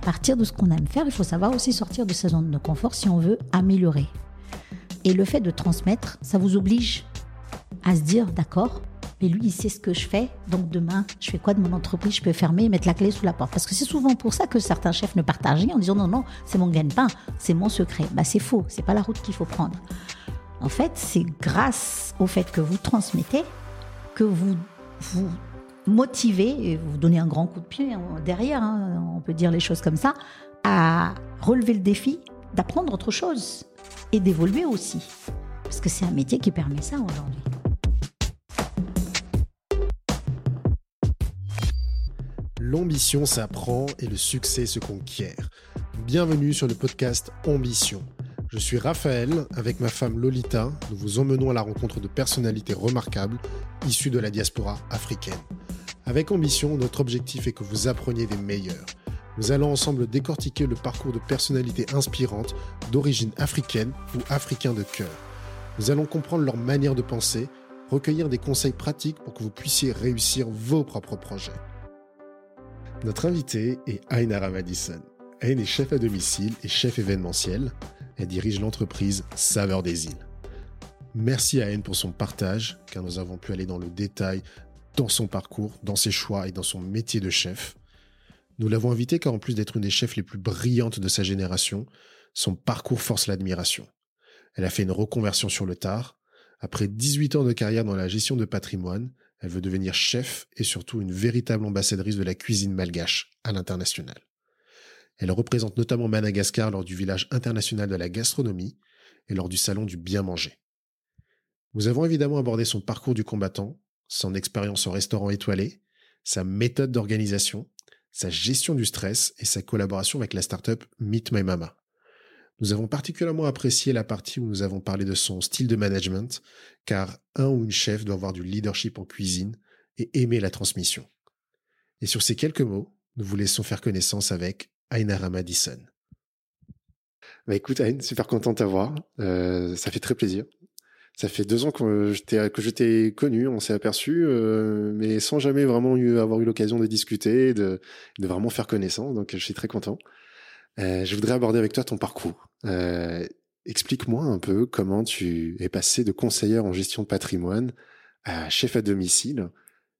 partir de ce qu'on aime faire, il faut savoir aussi sortir de sa zone de confort si on veut améliorer. Et le fait de transmettre, ça vous oblige à se dire, d'accord, mais lui, il sait ce que je fais, donc demain, je fais quoi de mon entreprise? Je peux fermer et mettre la clé sous la porte. Parce que c'est souvent pour ça que certains chefs ne partagent rien en disant, non, non, c'est mon gagne-pain, c'est mon secret. Bah, c'est faux, c'est pas la route qu'il faut prendre. En fait, c'est grâce au fait que vous transmettez que vous vous motivez et vous donnez un grand coup de pied hein, derrière, hein, on peut dire les choses comme ça, à relever le défi d'apprendre autre chose et d'évoluer aussi. Parce que c'est un métier qui permet ça aujourd'hui. L'ambition s'apprend et le succès se conquiert. Bienvenue sur le podcast Ambition. Je suis Raphaël, avec ma femme Lolita, nous vous emmenons à la rencontre de personnalités remarquables issues de la diaspora africaine. Avec Ambition, notre objectif est que vous appreniez des meilleurs. Nous allons ensemble décortiquer le parcours de personnalités inspirantes d'origine africaine ou africain de cœur. Nous allons comprendre leur manière de penser, recueillir des conseils pratiques pour que vous puissiez réussir vos propres projets. Notre invité est Ainara Madison. Aine est chef à domicile et chef événementiel. Elle dirige l'entreprise Saveur des îles. Merci à Aine pour son partage, car nous avons pu aller dans le détail dans son parcours, dans ses choix et dans son métier de chef. Nous l'avons invité car en plus d'être une des chefs les plus brillantes de sa génération, son parcours force l'admiration. Elle a fait une reconversion sur le tard. Après 18 ans de carrière dans la gestion de patrimoine, elle veut devenir chef et surtout une véritable ambassadrice de la cuisine malgache à l'international. Elle représente notamment Madagascar lors du village international de la gastronomie et lors du salon du bien manger. Nous avons évidemment abordé son parcours du combattant, son expérience en restaurant étoilé, sa méthode d'organisation, sa gestion du stress et sa collaboration avec la startup Meet My Mama. Nous avons particulièrement apprécié la partie où nous avons parlé de son style de management, car un ou une chef doit avoir du leadership en cuisine et aimer la transmission. Et sur ces quelques mots, nous vous laissons faire connaissance avec Ainara Madison. Bah écoute Ain, super content de t'avoir. Euh, ça fait très plaisir. Ça fait deux ans que je t'ai connu, on s'est aperçu, euh, mais sans jamais vraiment eu, avoir eu l'occasion de discuter, de, de vraiment faire connaissance. Donc je suis très content. Euh, je voudrais aborder avec toi ton parcours. Euh, explique-moi un peu comment tu es passé de conseillère en gestion de patrimoine à chef à domicile.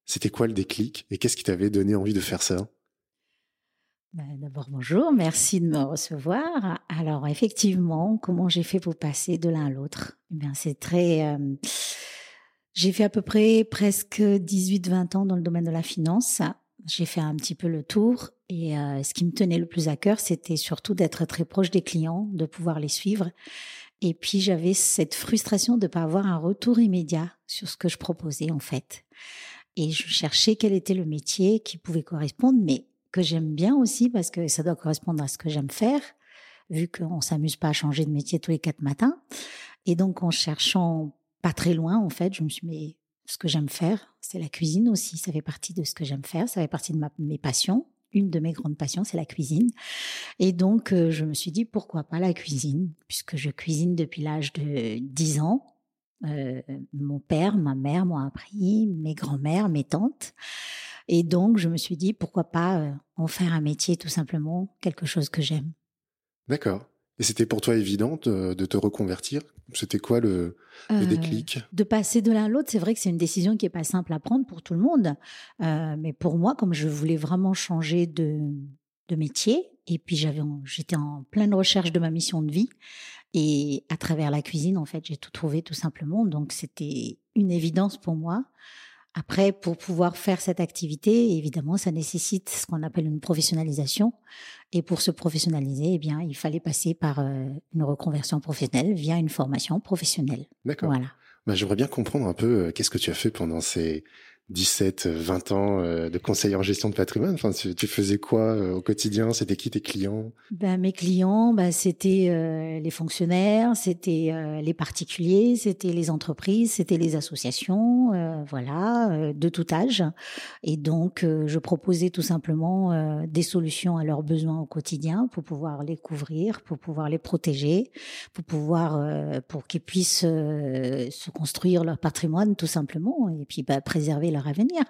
C'était quoi le déclic et qu'est-ce qui t'avait donné envie de faire ça? D'abord, bonjour, merci de me recevoir. Alors, effectivement, comment j'ai fait pour passer de l'un à l'autre? Eh bien, c'est très. Euh, j'ai fait à peu près presque 18-20 ans dans le domaine de la finance. J'ai fait un petit peu le tour et euh, ce qui me tenait le plus à cœur, c'était surtout d'être très proche des clients, de pouvoir les suivre. Et puis j'avais cette frustration de ne pas avoir un retour immédiat sur ce que je proposais en fait. Et je cherchais quel était le métier qui pouvait correspondre, mais que j'aime bien aussi parce que ça doit correspondre à ce que j'aime faire, vu qu'on s'amuse pas à changer de métier tous les quatre matins. Et donc en cherchant pas très loin, en fait, je me suis dit, ce que j'aime faire, c'est la cuisine aussi. Ça fait partie de ce que j'aime faire. Ça fait partie de mes passions. Une de mes grandes passions, c'est la cuisine. Et donc, euh, je me suis dit, pourquoi pas la cuisine? Puisque je cuisine depuis l'âge de 10 ans. Euh, mon père, ma mère m'ont appris, mes grands-mères, mes tantes. Et donc, je me suis dit, pourquoi pas euh, en faire un métier, tout simplement, quelque chose que j'aime. D'accord. Et c'était pour toi évident de, te reconvertir? C'était quoi le, le euh, déclic? De passer de l'un à l'autre, c'est vrai que c'est une décision qui est pas simple à prendre pour tout le monde. Euh, mais pour moi, comme je voulais vraiment changer de, de métier, et puis j'avais, j'étais en pleine recherche de ma mission de vie, et à travers la cuisine, en fait, j'ai tout trouvé tout simplement. Donc c'était une évidence pour moi. Après, pour pouvoir faire cette activité, évidemment, ça nécessite ce qu'on appelle une professionnalisation. Et pour se professionnaliser, eh bien, il fallait passer par euh, une reconversion professionnelle via une formation professionnelle. D'accord. Voilà. Bah, J'aimerais bien comprendre un peu euh, qu'est-ce que tu as fait pendant ces 17, 20 ans euh, de conseiller en gestion de patrimoine. Enfin, tu, faisais quoi euh, au quotidien? C'était qui tes clients? Ben, Mes clients, ben, c'était euh, les fonctionnaires, c'était les particuliers, c'était les entreprises, c'était les associations, voilà, de tout âge. Et donc, je proposais tout simplement des solutions à leurs besoins au quotidien pour pouvoir les couvrir, pour pouvoir les protéger, pour pouvoir, pour qu'ils puissent se construire leur patrimoine tout simplement, et puis ben, préserver leur leur avenir.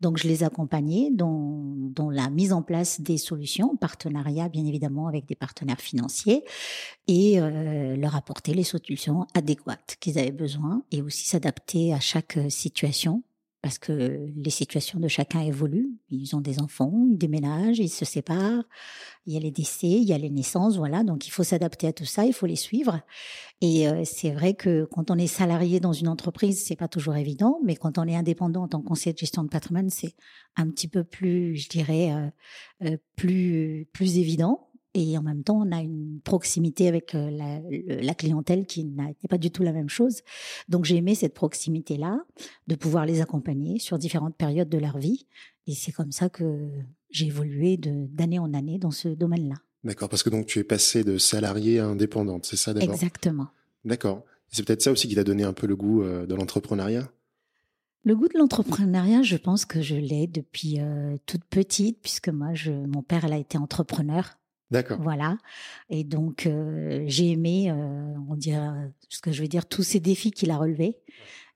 Donc, je les accompagnais dans, la mise en place des solutions, en partenariat bien évidemment avec des partenaires financiers, et euh, leur apporter les solutions adéquates qu'ils avaient besoin, et aussi s'adapter à chaque situation parce que les situations de chacun évoluent. Ils ont des enfants, ils déménagent, ils se séparent. Il y a les décès, il y a les naissances, voilà. Donc il faut s'adapter à tout ça, il faut les suivre. Et euh, c'est vrai que quand on est salarié dans une entreprise, c'est pas toujours évident, mais quand on est indépendant en tant que conseiller de gestion de patrimoine, c'est un petit peu plus, je dirais, euh, euh, plus plus évident et en même temps, on a une proximité avec euh, la, la clientèle qui n'est pas du tout la même chose. Donc j'ai aimé cette proximité-là, de pouvoir les accompagner sur différentes périodes de leur vie. Et c'est comme ça que j'ai évolué d'année en année dans ce domaine-là. D'accord, parce que donc tu es passée de salariée à indépendante, c'est ça d'abord? Exactement. D'accord. C'est peut-être ça aussi qui t'a donné un peu le goût euh, de l'entrepreneuriat? Le goût de l'entrepreneuriat, je pense que je l'ai depuis euh, toute petite, puisque moi, je, mon père, elle a été entrepreneur. D'accord. Voilà. Et donc, euh, j'ai aimé, euh, on dirait, ce que je veux dire, tous ces défis qu'il a relevés.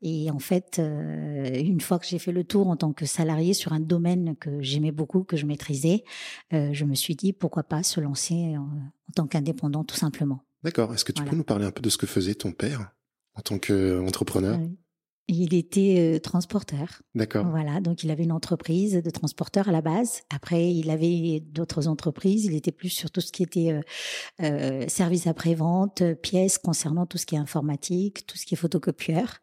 Et en fait, euh, une fois que j'ai fait le tour en tant que salarié sur un domaine que j'aimais beaucoup, que je maîtrisais, je me suis dit pourquoi pas se lancer en, tant qu'indépendant, tout simplement. D'accord. Est-ce que tu peux nous parler un peu de ce que faisait ton père en tant qu'entrepreneur? Il était transporteur. D'accord. Voilà, donc il avait une entreprise de transporteur à la base. Après, il avait d'autres entreprises. Il était plus sur tout ce qui était euh, service après-vente, pièces concernant tout ce qui est informatique, tout ce qui est photocopieur.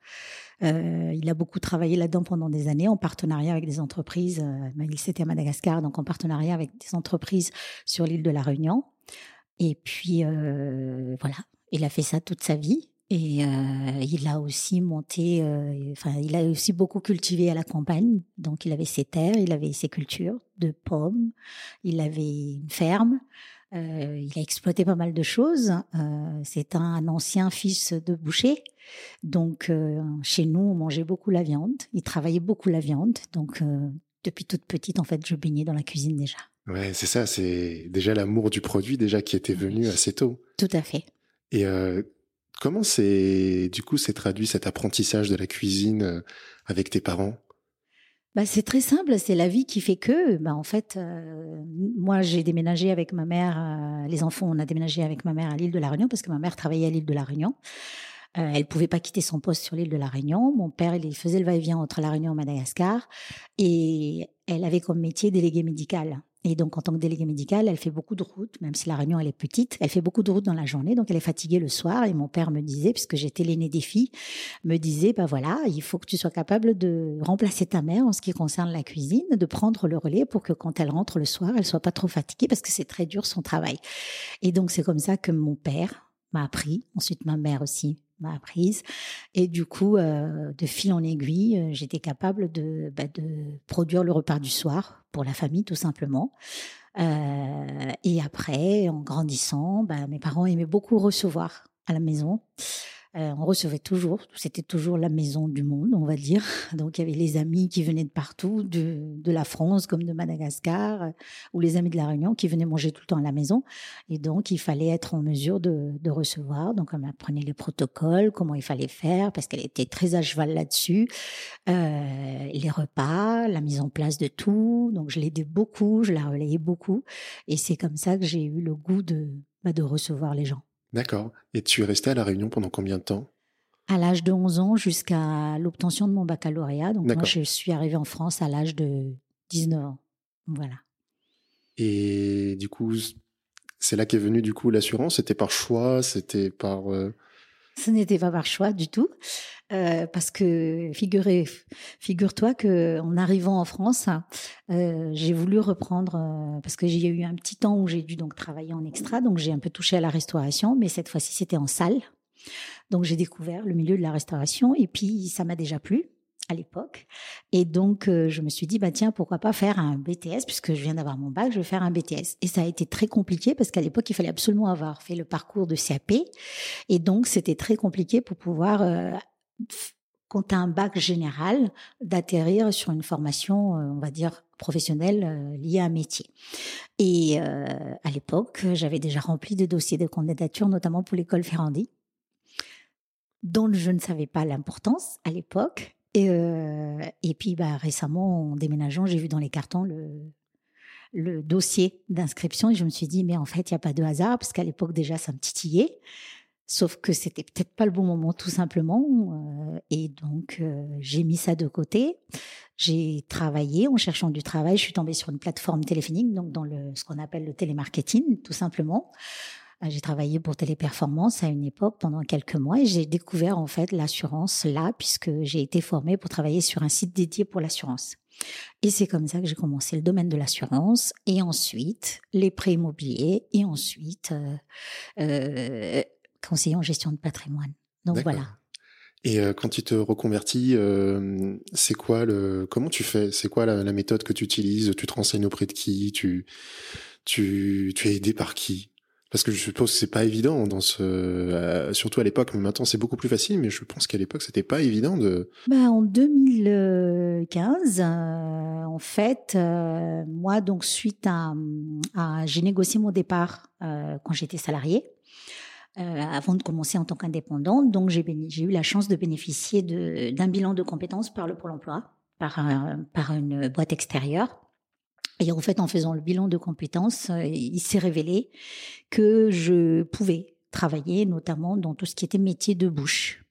Euh, il a beaucoup travaillé là-dedans pendant des années en partenariat avec des entreprises. Euh, il s'était à Madagascar, donc en partenariat avec des entreprises sur l'île de la Réunion. Et puis voilà, il a fait ça toute sa vie. Et euh, il a aussi monté, euh, enfin, il a aussi beaucoup cultivé à la campagne. Donc, il avait ses terres, il avait ses cultures de pommes, il avait une ferme. Euh, il a exploité pas mal de choses. c'est un ancien fils de boucher. Donc, chez nous, on mangeait beaucoup la viande. Il travaillait beaucoup la viande. Donc, depuis toute petite, en fait, je baignais dans la cuisine déjà. Ouais, c'est ça. C'est déjà l'amour du produit déjà qui était venu assez tôt. Tout à fait. Et Comment c'est du coup s'est traduit cet apprentissage de la cuisine euh, avec tes parents? Bah, c'est très simple, c'est la vie qui fait que, bah, en fait, euh, moi j'ai déménagé avec ma mère, euh, les enfants, on a déménagé avec ma mère à l'île de la Réunion parce que ma mère travaillait à l'île de la Réunion. Euh, elle pouvait pas quitter son poste sur l'île de la Réunion. Mon père, il faisait le va-et-vient entre la Réunion et Madagascar, et elle avait comme métier délégué médical. Et donc, en tant que déléguée médicale, elle fait beaucoup de routes, même si la réunion, elle est petite. Elle fait beaucoup de routes dans la journée, donc elle est fatiguée le soir. Et mon père me disait, puisque j'étais l'aînée des filles, me disait, bah voilà, il faut que tu sois capable de remplacer ta mère en ce qui concerne la cuisine, de prendre le relais pour que quand elle rentre le soir, elle soit pas trop fatiguée, parce que c'est très dur son travail. Et donc, c'est comme ça que mon père m'a appris, ensuite ma mère aussi m'a apprise. Et du coup, euh, de fil en aiguille, euh, j'étais capable de, bah, de produire le repas du soir pour la famille, tout simplement. Euh, et après, en grandissant, bah, mes parents aimaient beaucoup recevoir à la maison. Euh, on recevait toujours, c'était toujours la maison du monde, on va dire. Donc il y avait les amis qui venaient de partout, de, la France comme de Madagascar, euh, ou les amis de la Réunion qui venaient manger tout le temps à la maison. Et donc il fallait être en mesure de, recevoir. Donc on apprenait les protocoles, comment il fallait faire, parce qu'elle était très à cheval là-dessus. Euh, les repas, la mise en place de tout. Donc je l'aidais beaucoup, je la relayais beaucoup. Et c'est comme ça que j'ai eu le goût de, bah, de recevoir les gens. D'accord. Et tu es resté à La Réunion pendant combien de temps? À l'âge de 11 ans jusqu'à l'obtention de mon baccalauréat. Donc moi, je suis arrivée en France à l'âge de 19 ans. Voilà. Et du coup, c'est là qu'est venue du coup l'assurance? C'était par choix? C'était par... Euh, Ce n'était pas par choix du tout. Euh, parce que figure-toi que en arrivant en France, euh, j'ai voulu reprendre euh, parce que j'ai eu un petit temps où j'ai dû donc travailler en extra, donc j'ai un peu touché à la restauration, mais cette fois-ci c'était en salle. Donc j'ai découvert le milieu de la restauration et puis ça m'a déjà plu à l'époque. Et donc, je me suis dit, bah tiens, pourquoi pas faire un BTS, puisque je viens d'avoir mon bac, je vais faire un BTS. Et ça a été très compliqué parce qu'à l'époque, il fallait absolument avoir fait le parcours de CAP. Et donc, c'était très compliqué pour pouvoir quand tu as un bac général, d'atterrir sur une formation, euh, on va dire, professionnelle euh, liée à un métier. Et euh, à l'époque, j'avais déjà rempli des dossiers de candidature, notamment pour l'école Ferrandi, dont je ne savais pas l'importance à l'époque, Et, et puis, bah, récemment, en déménageant, j'ai vu dans les cartons le, le dossier d'inscription et je me suis dit, mais en fait, il n'y a pas de hasard, parce qu'à l'époque, déjà, ça me titillait. Sauf que c'était peut-être pas le bon moment, tout simplement. Euh, et donc, euh, j'ai mis ça de côté. J'ai travaillé en cherchant du travail. Je suis tombée sur une plateforme téléphonique, donc dans le, ce qu'on appelle le télémarketing, tout simplement. Euh, j'ai travaillé pour Téléperformance à une époque pendant quelques mois et j'ai découvert en fait l'assurance là puisque j'ai été formée pour travailler sur un site dédié pour l'assurance. Et c'est comme ça que j'ai commencé le domaine de l'assurance et ensuite les prêts immobiliers et ensuite euh, euh, conseiller en gestion de patrimoine. Donc voilà. Et euh, quand tu te reconvertis, euh, c'est quoi le comment tu fais? C'est quoi la, la, méthode que tu utilises? Tu te renseignes auprès de qui? Tu tu tu es aidé par qui? Parce que je suppose que c'est pas évident dans ce, euh, surtout à l'époque, mais maintenant c'est beaucoup plus facile, mais je pense qu'à l'époque c'était pas évident de. Bah, en 2015, euh, en fait, euh, moi donc suite à, j'ai négocié mon départ quand j'étais salariée. avant de commencer en tant qu'indépendante, donc j'ai eu la chance de bénéficier d'un bilan de compétences par le Pôle Emploi, par, par une boîte extérieure. Et en fait, en faisant le bilan de compétences, euh, il s'est révélé que je pouvais travailler notamment dans tout ce qui était métier de bouche.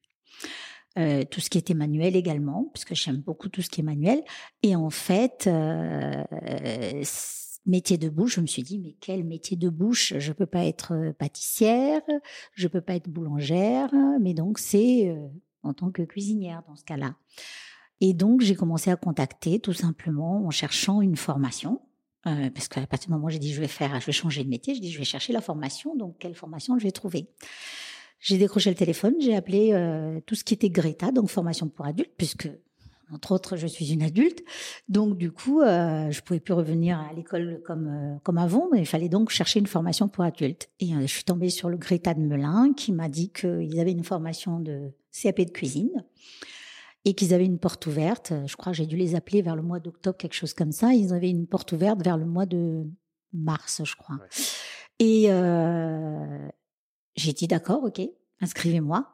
Euh, tout ce qui était manuel également, puisque j'aime beaucoup tout ce qui est manuel. Et en fait, euh, métier de bouche, je me suis dit, mais quel métier de bouche? Je peux pas être euh, pâtissière, je peux pas être boulangère, mais donc c'est en tant que cuisinière dans ce cas-là. Et donc, j'ai commencé à contacter tout simplement en cherchant une formation. Euh, parce qu'à partir du moment où j'ai dit je vais faire, je vais changer de métier, je dis je vais chercher la formation. Donc, quelle formation je vais trouver? J'ai décroché le téléphone, j'ai appelé euh, tout ce qui était Greta, donc formation pour adultes, puisque entre autres, je suis une adulte. Donc, du coup, euh, je pouvais plus revenir à l'école comme euh, comme avant, mais il fallait donc chercher une formation pour adultes. Et je suis tombée sur le Greta de Melun, qui m'a dit qu'ils avaient une formation de CAP de cuisine et qu'ils avaient une porte ouverte. Je crois que j'ai dû les appeler vers le mois d'octobre, quelque chose comme ça. Ils avaient une porte ouverte vers le mois de mars, je crois. Et euh, j'ai dit d'accord, ok, inscrivez-moi.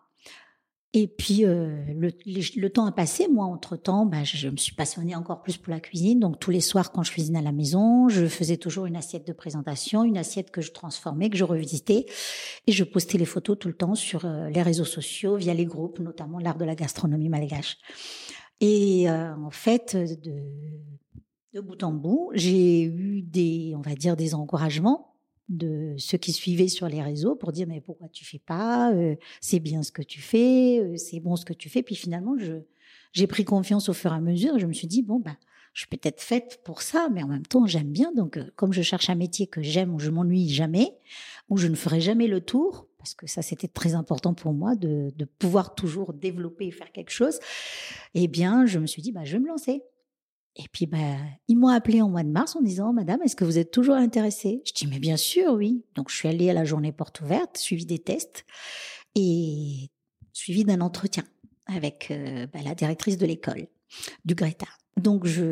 Et puis euh, le, le, temps a passé. Moi, entre temps, bah, je, me suis passionnée encore plus pour la cuisine. Donc tous les soirs, quand je cuisinais à la maison, je faisais toujours une assiette de présentation, une assiette que je transformais, que je revisitais, et je postais les photos tout le temps sur euh, les réseaux sociaux, via les groupes, notamment l'art de la gastronomie malgache. Et euh, en fait, de, de bout en bout, j'ai eu des, on va dire, des encouragements de ceux qui suivaient sur les réseaux pour dire mais pourquoi tu fais pas euh, c'est bien ce que tu fais euh, c'est bon ce que tu fais. Puis finalement je j'ai pris confiance au fur et à mesure je me suis dit bon bah je suis peut-être faite pour ça mais en même temps j'aime bien. Donc euh, comme je cherche un métier que j'aime où je m'ennuie jamais où je ne ferai jamais le tour parce que ça c'était très important pour moi de, de pouvoir toujours développer et faire quelque chose eh bien je me suis dit bah je vais me lancer et puis, ben, ils m'ont appelé en mois de mars en disant, Madame, est-ce que vous êtes toujours intéressée? Je dis, mais bien sûr, oui. Donc, je suis allée à la journée porte ouverte, suivi des tests et suivi d'un entretien avec euh, ben, la directrice de l'école, du Greta. Donc, je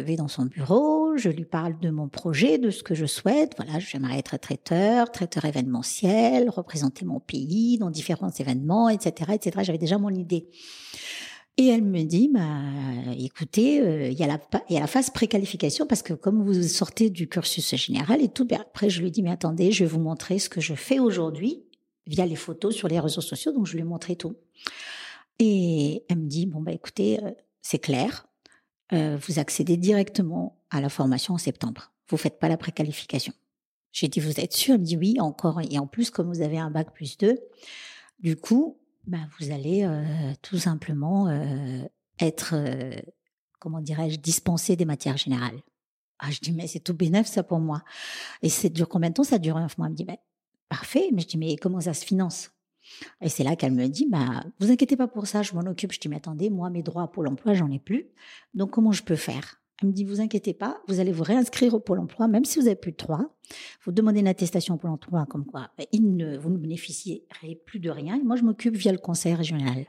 vais dans son bureau, je lui parle de mon projet, de ce que je souhaite. Voilà, j'aimerais être traiteur, traiteur événementiel, représenter mon pays dans différents événements, etc., etc. J'avais déjà mon idée. Et elle me dit, bah, écoutez, euh, il y, a la, y a la phase préqualification parce que comme vous sortez du cursus général et tout, ben après je lui dis, mais attendez, je vais vous montrer ce que je fais aujourd'hui via les photos sur les réseaux sociaux. Donc je lui ai montré tout. Et elle me dit, bon, bah, écoutez, euh, c'est clair, euh, vous accédez directement à la formation en septembre. Vous faites pas la préqualification. J'ai dit, vous êtes sûr? Elle me dit, oui, encore. Et en plus, comme vous avez un bac plus deux, du coup, ben, vous allez euh, tout simplement euh, être, euh, comment dirais-je, dispensé des matières générales. Ah, je dis, mais c'est tout bénef ça pour moi. Et c'est dure combien de temps Ça dure un mois? Elle me dit, mais parfait. Mais je dis, mais comment ça se finance? Et c'est là qu'elle me dit, bah, vous inquiétez pas pour ça, je m'en occupe. Je dis, mais attendez, moi, mes droits à Pôle emploi, j'en ai plus. Donc, comment je peux faire? Elle me dit, vous inquiétez pas, vous allez vous réinscrire au Pôle emploi, même si vous avez plus de droits. Vous demandez une attestation au Pôle emploi, comme quoi ben, il ne, vous ne bénéficierez plus de rien. Et moi, je m'occupe via le conseil régional.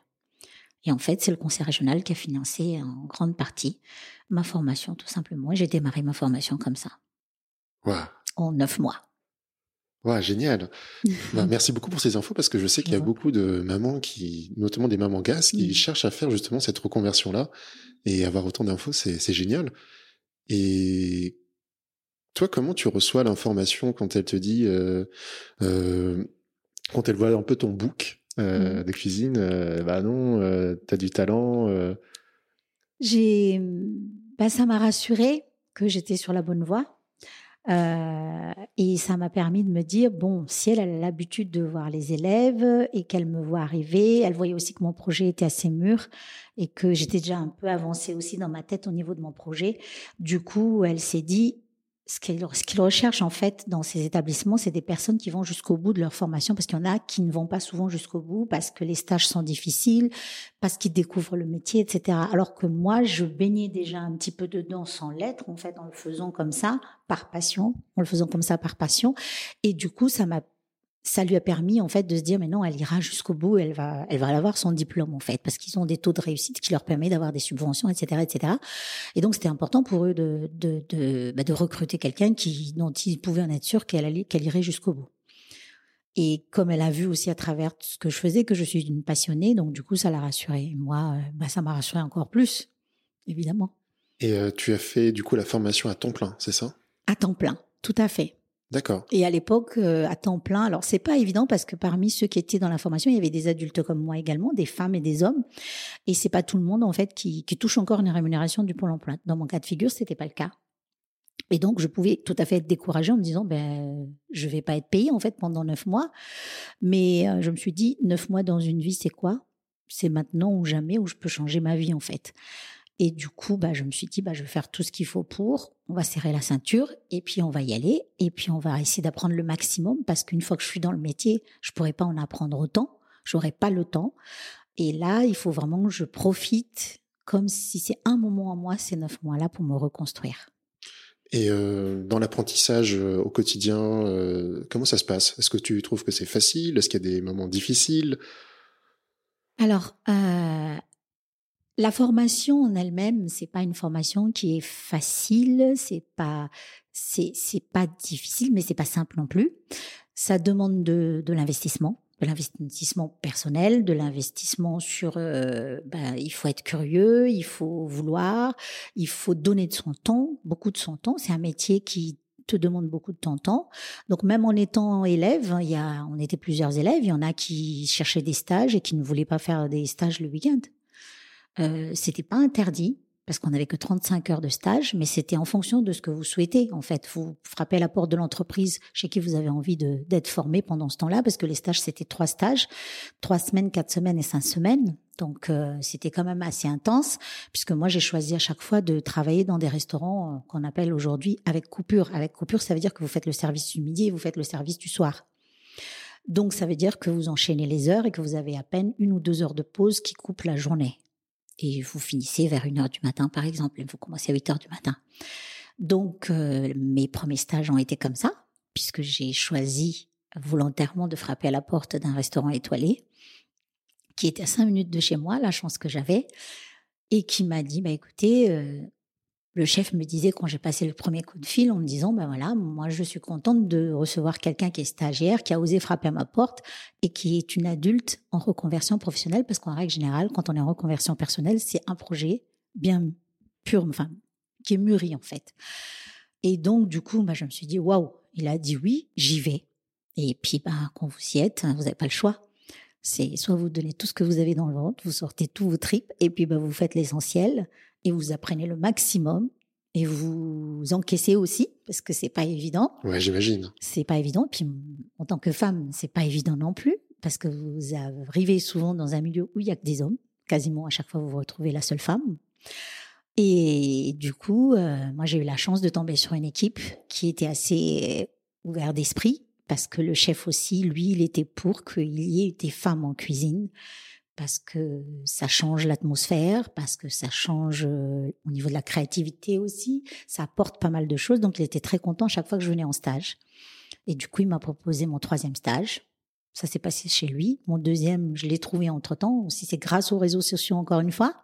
Et en fait, c'est le conseil régional qui a financé en grande partie ma formation, tout simplement. Et j'ai démarré ma formation comme ça. Ouais. En neuf mois. Ouais, génial. Bah, merci beaucoup pour ces infos parce que je sais qu'il y a beaucoup de mamans qui, notamment des mamans gaz, qui cherchent à faire justement cette reconversion-là et avoir autant d'infos, c'est génial. Et toi, comment tu reçois l'information quand elle te dit, euh, euh, quand elle voit un peu ton book euh, mmh. de cuisine, bah non, tu as du talent. J'ai, bah, ça m'a rassuré que j'étais sur la bonne voie. Euh, et ça m'a permis de me dire, bon, si elle, a l'habitude de voir les élèves et qu'elle me voit arriver, elle voyait aussi que mon projet était assez mûr et que j'étais déjà un peu avancée aussi dans ma tête au niveau de mon projet. Du coup, elle s'est dit, ce qu'ils recherchent en fait dans ces établissements, c'est des personnes qui vont jusqu'au bout de leur formation, parce qu'il y en a qui ne vont pas souvent jusqu'au bout, parce que les stages sont difficiles, parce qu'ils découvrent le métier, etc. Alors que moi, je baignais déjà un petit peu dedans sans l'être, en fait, en le faisant comme ça, par passion, en le faisant comme ça par passion. Et du coup, ça m'a ça lui a permis en fait de se dire mais non elle ira jusqu'au bout elle va elle va avoir son diplôme en fait parce qu'ils ont des taux de réussite qui leur permettent d'avoir des subventions etc etc et donc c'était important pour eux de de de, bah, de recruter quelqu'un qui dont ils pouvaient en être sûrs qu'elle allait qu'elle irait jusqu'au bout. Et comme elle a vu aussi à travers ce que je faisais que je suis une passionnée donc du coup ça l'a rassurée. Moi euh, bah, ça m'a rassurée encore plus évidemment. Et euh, tu as fait du coup la formation à temps plein c'est ça? À temps plein tout à fait D'accord. Et à l'époque, euh, à temps plein, alors c'est pas évident parce que parmi ceux qui étaient dans la formation, il y avait des adultes comme moi également, des femmes et des hommes, et c'est pas tout le monde en fait qui, touche encore une rémunération du pôle emploi. Dans mon cas de figure, c'était pas le cas. Et donc, je pouvais tout à fait être découragée en me disant, ben, je vais pas être payée en fait pendant neuf mois. Mais euh, je me suis dit, neuf mois dans une vie, c'est quoi? C'est maintenant ou jamais où je peux changer ma vie en fait. Et du coup, bah, je me suis dit, bah, je vais faire tout ce qu'il faut pour. On va serrer la ceinture et puis on va y aller. Et puis on va essayer d'apprendre le maximum parce qu'une fois que je suis dans le métier, je pourrais pas en apprendre autant. J'aurais pas le temps. Et là, il faut vraiment que je profite comme si c'est un moment en moi, ces neuf mois-là pour me reconstruire. Et euh, dans l'apprentissage euh, au quotidien, euh, comment ça se passe? Est-ce que tu trouves que c'est facile? Est-ce qu'il y a des moments difficiles? Alors, euh, la formation en elle-même, c'est pas une formation qui est facile, c'est pas c'est pas difficile, mais c'est pas simple non plus. Ça demande de, de l'investissement, de l'investissement personnel, de l'investissement sur. Euh, ben, il faut être curieux, il faut vouloir, il faut donner de son temps, beaucoup de son temps. C'est un métier qui te demande beaucoup de ton temps. Donc même en étant élève, il y a, on était plusieurs élèves, il y en a qui cherchaient des stages et qui ne voulaient pas faire des stages le week-end. Euh, c'était pas interdit parce qu'on n'avait que 35 heures de stage, mais c'était en fonction de ce que vous souhaitez. En fait, vous frappez à la porte de l'entreprise chez qui vous avez envie d'être formé pendant ce temps-là, parce que les stages c'était trois stages, trois semaines, quatre semaines et cinq semaines. Donc euh, c'était quand même assez intense, puisque moi j'ai choisi à chaque fois de travailler dans des restaurants euh, qu'on appelle aujourd'hui avec coupure. Avec coupure, ça veut dire que vous faites le service du midi et vous faites le service du soir. Donc ça veut dire que vous enchaînez les heures et que vous avez à peine une ou deux heures de pause qui coupent la journée et vous finissez vers une heure du matin, par exemple. Vous commencez à 8 heures du matin. Donc, euh, mes premiers stages ont été comme ça, puisque j'ai choisi volontairement de frapper à la porte d'un restaurant étoilé, qui était à 5 minutes de chez moi, la chance que j'avais, et qui m'a dit, bah, écoutez, euh, le chef me disait quand j'ai passé le premier coup de fil en me disant ben voilà moi je suis contente de recevoir quelqu'un qui est stagiaire qui a osé frapper à ma porte et qui est une adulte en reconversion professionnelle. Parce qu'en règle générale quand on est en reconversion personnelle c'est un projet bien pur enfin qui est mûri en fait. Et donc du coup ben, je me suis dit waouh. Il a dit oui j'y vais. Et puis ben quand vous y êtes vous n'avez pas le choix. C'est soit vous donnez tout ce que vous avez dans le ventre, vous sortez tous vos tripes et puis ben, vous faites l'essentiel et vous apprenez le maximum et vous encaissez aussi parce que c'est pas évident. Ouais, j'imagine. C'est pas évident. Puis en tant que femme, c'est pas évident non plus parce que vous arrivez souvent dans un milieu où il y a que des hommes. Quasiment à chaque fois, vous vous retrouvez la seule femme. Et du coup, euh, moi, j'ai eu la chance de tomber sur une équipe qui était assez ouverte d'esprit parce que le chef aussi, lui, il était pour qu'il y ait des femmes en cuisine parce que ça change l'atmosphère, parce que ça change euh, au niveau de la créativité aussi, ça apporte pas mal de choses. Donc il était très content chaque fois que je venais en stage. Et du coup, il m'a proposé mon troisième stage. Ça s'est passé chez lui. Mon deuxième, je l'ai trouvé entre temps. Aussi, c'est grâce aux réseaux sociaux, encore une fois.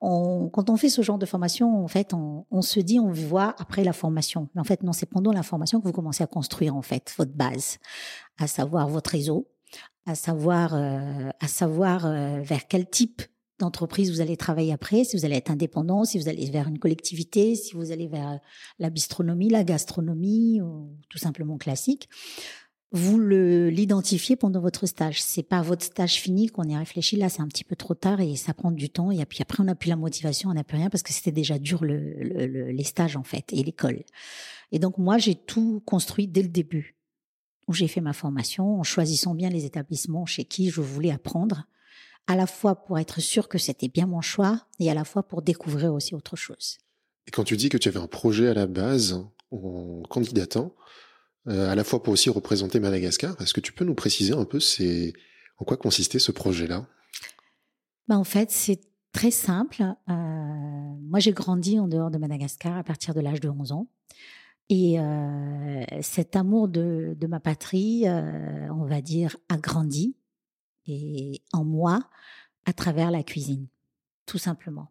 Quand on fait ce genre de formation, en fait, on, on se dit, on voit après la formation. Mais en fait, non, c'est pendant la formation que vous commencez à construire, en fait, votre base. À savoir votre réseau, à savoir, euh, à savoir euh, vers quel type d'entreprise vous allez travailler après, si vous allez être indépendant, si vous allez vers une collectivité, si vous allez vers la bistronomie, la gastronomie, ou tout simplement classique vous le l'identifiez pendant votre stage. C'est pas votre stage fini qu'on y réfléchi. Là, c'est un petit peu trop tard et ça prend du temps. Et puis après, on n'a plus la motivation, on n'a plus rien parce que c'était déjà dur le, le, les stages en fait et l'école. Et donc moi, j'ai tout construit dès le début où j'ai fait ma formation en choisissant bien les établissements chez qui je voulais apprendre, à la fois pour être sûr que c'était bien mon choix et à la fois pour découvrir aussi autre chose. Et quand tu dis que tu avais un projet à la base en candidatant, euh, à la fois pour aussi représenter Madagascar. Est-ce que tu peux nous préciser un peu en quoi consistait ce projet-là? Bah En fait, c'est très simple. Euh, moi, j'ai grandi en dehors de Madagascar à partir de l'âge de 11 ans. Et euh, cet amour de, ma patrie, euh, on va dire, a grandi en moi à travers la cuisine, tout simplement.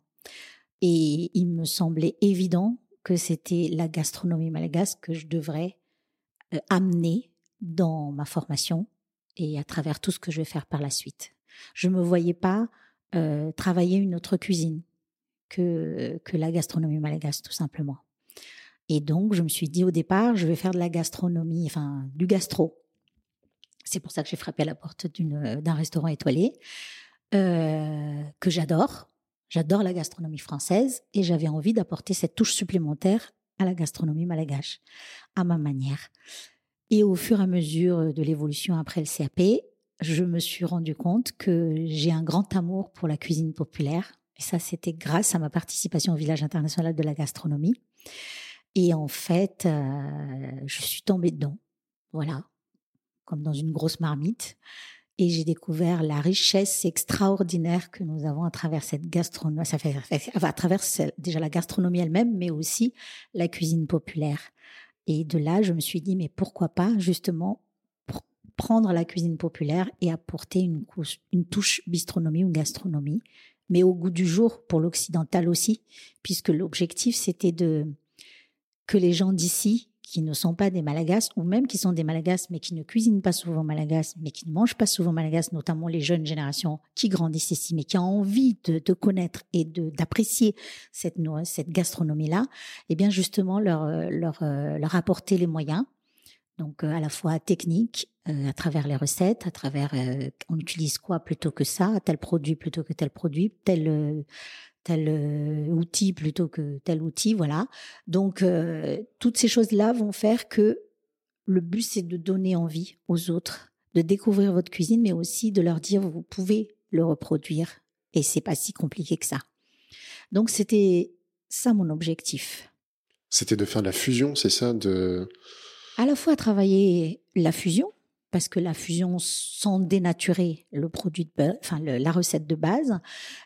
Et il me semblait évident que c'était la gastronomie malagasque que je devrais euh, amener dans ma formation et à travers tout ce que je vais faire par la suite. Je me voyais pas travailler une autre cuisine que la gastronomie malagasy tout simplement. Et donc je me suis dit au départ, je vais faire de la gastronomie, enfin du gastro. C'est pour ça que j'ai frappé à la porte d'une d'un restaurant étoilé euh, que j'adore. J'adore la gastronomie française et j'avais envie d'apporter cette touche supplémentaire à la gastronomie malgache, à ma manière. Et au fur et à mesure de l'évolution après le CAP, je me suis rendu compte que j'ai un grand amour pour la cuisine populaire. Et ça, c'était grâce à ma participation au village international de la gastronomie. Et en fait, euh, je suis tombée dedans. Voilà. Comme dans une grosse marmite. Et j'ai découvert la richesse extraordinaire que nous avons à travers cette gastronomie, à travers déjà la gastronomie elle-même, mais aussi la cuisine populaire. Et de là, je me suis dit, mais pourquoi pas justement prendre la cuisine populaire et apporter une, une touche bistronomie ou gastronomie, mais au goût du jour pour l'occidental aussi, puisque l'objectif c'était de que les gens d'ici qui ne sont pas des Malagasy ou même qui sont des Malagasy mais qui ne cuisinent pas souvent Malagasy mais qui ne mangent pas souvent Malagasy, notamment les jeunes générations qui grandissent ici mais qui ont envie de, connaître et d'apprécier cette cette gastronomie là, eh bien justement leur leur euh, leur apporter les moyens donc euh, à la fois technique euh, à travers les recettes, à travers on utilise quoi plutôt que ça, tel produit plutôt que tel produit, tel tel euh, outil plutôt que tel outil, voilà. Donc euh, toutes ces choses-là vont faire que le but c'est de donner envie aux autres de découvrir votre cuisine, mais aussi de leur dire vous pouvez le reproduire et c'est pas si compliqué que ça. Donc c'était ça mon objectif. C'était de faire de la fusion, c'est ça, de à la fois travailler la fusion, parce que la fusion sans dénaturer le produit de enfin la recette de base,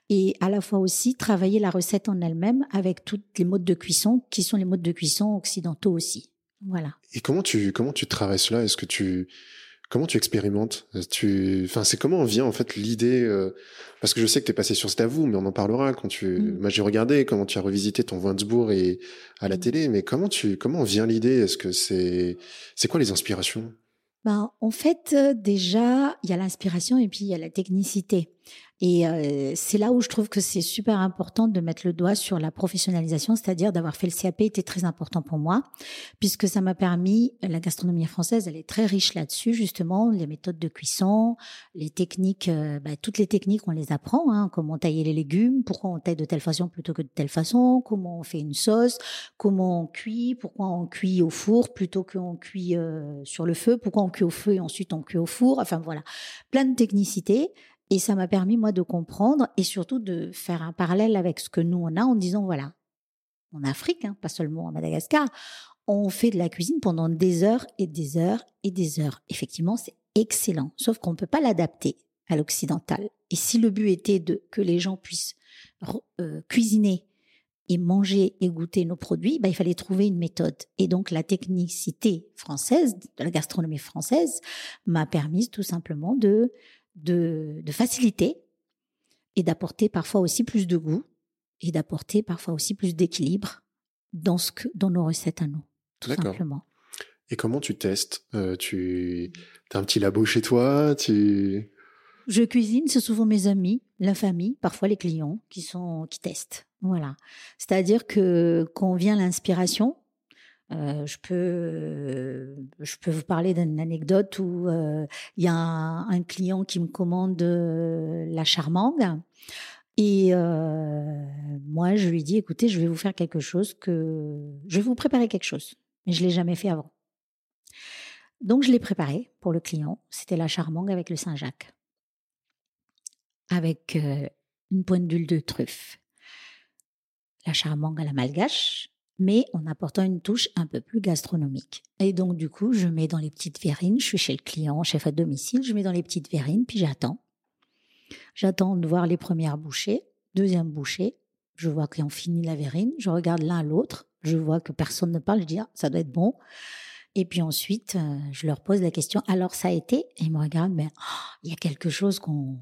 et à la fois aussi travailler la recette en elle-même avec tous les modes de cuisson qui sont les modes de cuisson occidentaux aussi. Voilà. Et comment tu comment tu travailles cela? Est-ce que tu comment tu expérimentes? Tu enfin c'est comment vient en fait l'idée euh, parce que je sais que tu es passé sur Stavou mais on en parlera quand tu mm. moi j'ai regardé comment tu as revisité ton Weinsbourg et à la mm. télé mais comment tu comment vient l'idée? Est-ce que c'est c'est quoi les inspirations? Ben, en fait, euh, déjà, il y a l'inspiration et puis il y a la technicité. Et euh, c'est là où je trouve que c'est super important de mettre le doigt sur la professionnalisation, c'est-à-dire d'avoir fait le CAP était très important pour moi, puisque ça m'a permis, la gastronomie française, elle est très riche là-dessus, justement, les méthodes de cuisson, les techniques, euh, bah, toutes les techniques, on les apprend, hein, comment tailler les légumes, pourquoi on taille de telle façon plutôt que de telle façon, comment on fait une sauce, comment on cuit, pourquoi on cuit au four plutôt qu'on cuit euh, sur le feu, pourquoi on cuit au feu et ensuite on cuit au four, enfin voilà, plein de technicités. Et ça m'a permis, moi, de comprendre et surtout de faire un parallèle avec ce que nous, on a en disant, voilà, en Afrique, hein, pas seulement à Madagascar, on fait de la cuisine pendant des heures et des heures et des heures. Effectivement, c'est excellent, sauf qu'on ne peut pas l'adapter à l'occidental. Et si le but était de que les gens puissent euh, cuisiner et manger et goûter nos produits, bah, il fallait trouver une méthode. Et donc la technicité française, de la gastronomie française, m'a permis tout simplement de, de, de faciliter et d'apporter parfois aussi plus de goût et d'apporter parfois aussi plus d'équilibre dans ce que dans nos recettes à nous, tout simplement. Et comment tu testes euh, Tu as un petit labo chez toi Tu Je cuisine, c'est souvent mes amis, la famille, parfois les clients qui sont qui testent. Voilà. C'est-à-dire que quand vient l'inspiration, euh, je peux je peux vous parler d'une anecdote où euh, il y a un, un, client qui me commande la charmangue et euh, moi, je lui dis, écoutez, je vais vous faire quelque chose que... Je vais vous préparer quelque chose, mais je l'ai jamais fait avant. Donc, je l'ai préparé pour le client. C'était la charmangue avec le Saint-Jacques. Avec euh, une pointe d'huile de truffe. La charmangue à la malgache, mais en apportant une touche un peu plus gastronomique. Et donc, du coup, je mets dans les petites verrines. Je suis chez le client, chef à domicile. Je mets dans les petites verrines, puis j'attends. J'attends de voir les premières bouchées. Deuxième bouchée, je vois qu'ils ont fini la verrine. Je regarde l'un à l'autre. Je vois que personne ne parle. Je dis, ah, ça doit être bon. Et puis ensuite, euh, je leur pose la question, alors ça a été? Et ils me regardent, mais oh, il y a quelque chose qu'on...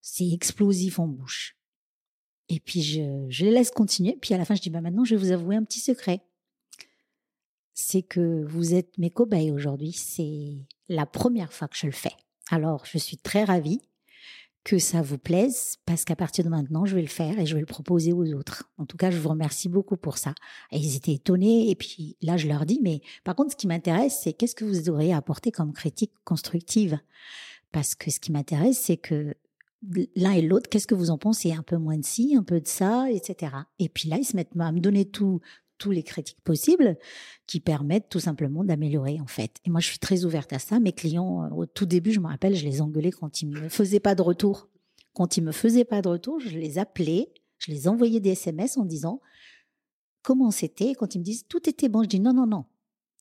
C'est explosif en bouche. Et puis je, les laisse continuer. Puis à la fin, je dis, bah maintenant, je vais vous avouer un petit secret. C'est que vous êtes mes cobayes aujourd'hui. C'est la première fois que je le fais. Alors, je suis très ravie que ça vous plaise, parce qu'à partir de maintenant, je vais le faire et je vais le proposer aux autres. En tout cas, je vous remercie beaucoup pour ça. Et ils étaient étonnés, et puis là, je leur dis, mais par contre, ce qui m'intéresse, c'est qu'est-ce que vous auriez apporté comme critique constructive? Parce que ce qui m'intéresse, c'est que l'un et l'autre, qu'est-ce que vous en pensez? Un peu moins de ci, un peu de ça, etc. Et puis là, ils se mettent à me donner tout, tous les critiques possibles qui permettent tout simplement d'améliorer en fait. Et moi, je suis très ouverte à ça. Mes clients, euh, au tout début, je me rappelle, je les engueulais quand ils me faisaient pas de retour. Quand ils me faisaient pas de retour, je les appelais, je les envoyais des SMS en disant comment c'était. Quand ils me disent tout était bon, je dis non, non, non,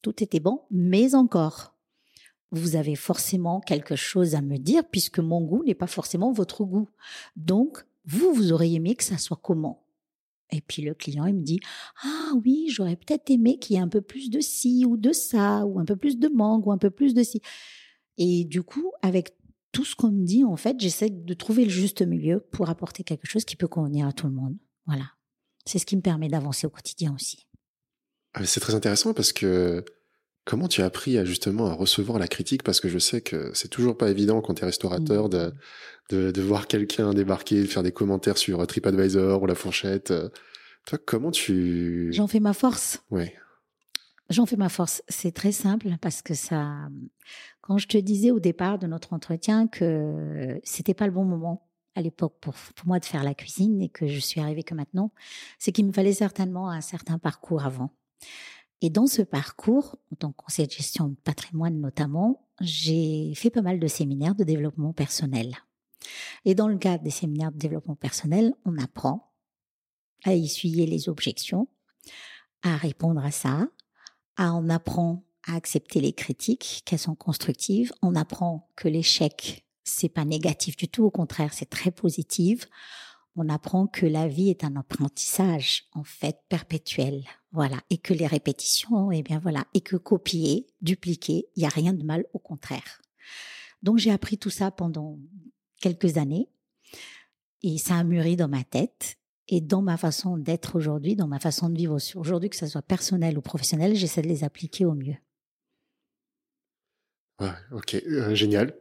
tout était bon, mais encore. Vous avez forcément quelque chose à me dire puisque mon goût n'est pas forcément votre goût. Donc, vous, vous auriez aimé que ça soit comment? Et puis le client, il me dit Ah oui, j'aurais peut-être aimé qu'il y ait un peu plus de ci ou de ça, ou un peu plus de mangue, ou un peu plus de ci. Et du coup, avec tout ce qu'on me dit, en fait, j'essaie de trouver le juste milieu pour apporter quelque chose qui peut convenir à tout le monde. Voilà. C'est ce qui me permet d'avancer au quotidien aussi. Ah, c'est très intéressant parce que comment tu as appris à justement à recevoir la critique? Parce que je sais que c'est toujours pas évident quand tu es restaurateur de, mmh de, voir quelqu'un débarquer, faire des commentaires sur TripAdvisor ou La Fourchette. Euh, toi, comment tu... J'en fais ma force. Oui. J'en fais ma force. C'est très simple parce que ça... Quand je te disais au départ de notre entretien que c'était pas le bon moment à l'époque pour, pour moi de faire la cuisine et que je suis arrivée que maintenant, c'est qu'il me fallait certainement un certain parcours avant. Et dans ce parcours, en tant que conseiller de gestion de patrimoine notamment, j'ai fait pas mal de séminaires de développement personnel. Et dans le cadre des séminaires de développement personnel, on apprend à essuyer les objections, à répondre à ça, à on apprend à accepter les critiques, qu'elles sont constructives, on apprend que l'échec c'est pas négatif du tout, au contraire, c'est très positif. On apprend que la vie est un apprentissage en fait perpétuel, voilà, et que les répétitions, et eh bien voilà, et que copier, dupliquer, il y a rien de mal, au contraire. Donc j'ai appris tout ça pendant quelques années. Et ça a mûri dans ma tête et dans ma façon d'être aujourd'hui, dans ma façon de vivre aujourd'hui, que ce soit personnel ou professionnel, j'essaie de les appliquer au mieux. Ouais, ok, euh, génial.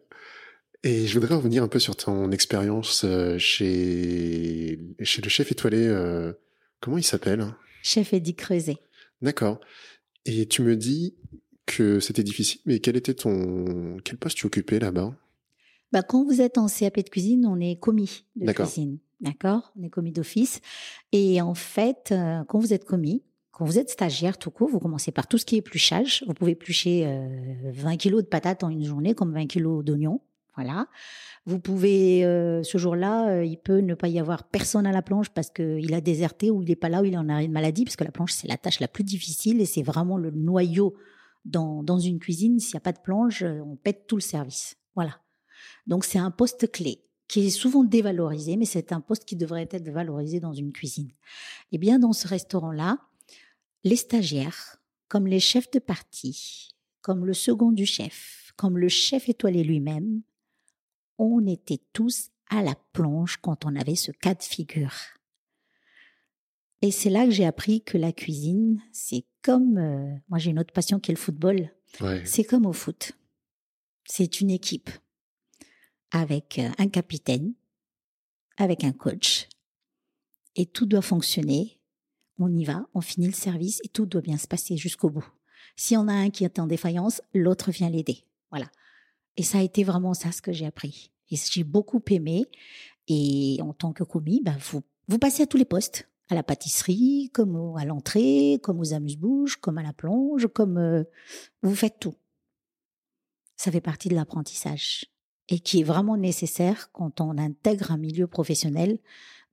Et je voudrais revenir un peu sur ton expérience euh, chez, chez le chef étoilé. Euh, comment il s'appelle? Chef Eddie Creuset. D'accord. Et tu me dis que c'était difficile, mais quel était ton quel poste tu occupais là-bas? Bah, quand vous êtes en CAP de cuisine, on est commis de cuisine. D'accord? On est commis d'office. Et en fait, euh, quand vous êtes commis, quand vous êtes stagiaire tout court, vous commencez par tout ce qui est épluchage. Vous pouvez éplucher 20 euh, kilos de patates en une journée, comme 20 kilos d'oignons. Voilà. Vous pouvez, euh, ce jour-là, il peut ne pas y avoir personne à la planche parce qu'il a déserté ou il n'est pas là ou il en a une maladie, parce que la planche, c'est la tâche la plus difficile et c'est vraiment le noyau dans, dans une cuisine. S'il n'y a pas de planche, on pète tout le service. Voilà. Donc c'est un poste clé. qui est souvent dévalorisé, mais c'est un poste qui devrait être valorisé dans une cuisine. Eh bien, dans ce restaurant-là, les stagiaires, comme les chefs de partie, comme le second du chef, comme le chef étoilé lui-même, on était tous à la plonge quand on avait ce cas de figure. Et c'est là que j'ai appris que la cuisine, c'est comme, euh, moi j'ai une autre passion qui est le football, c'est comme au foot. C'est une équipe avec euh, un capitaine, avec un coach, et tout doit fonctionner. On y va, on finit le service et tout doit bien se passer jusqu'au bout. Si on a un qui est en défaillance, l'autre vient l'aider. Voilà. Et ça a été vraiment ça ce que j'ai appris. Et j'ai beaucoup aimé. Et en tant que commis, ben vous, vous passez à tous les postes. À la pâtisserie, comme à l'entrée, comme aux amuse-bouches, comme à la plonge, comme euh, vous faites tout. Ça fait partie de l'apprentissage et qui est vraiment nécessaire quand on intègre un milieu professionnel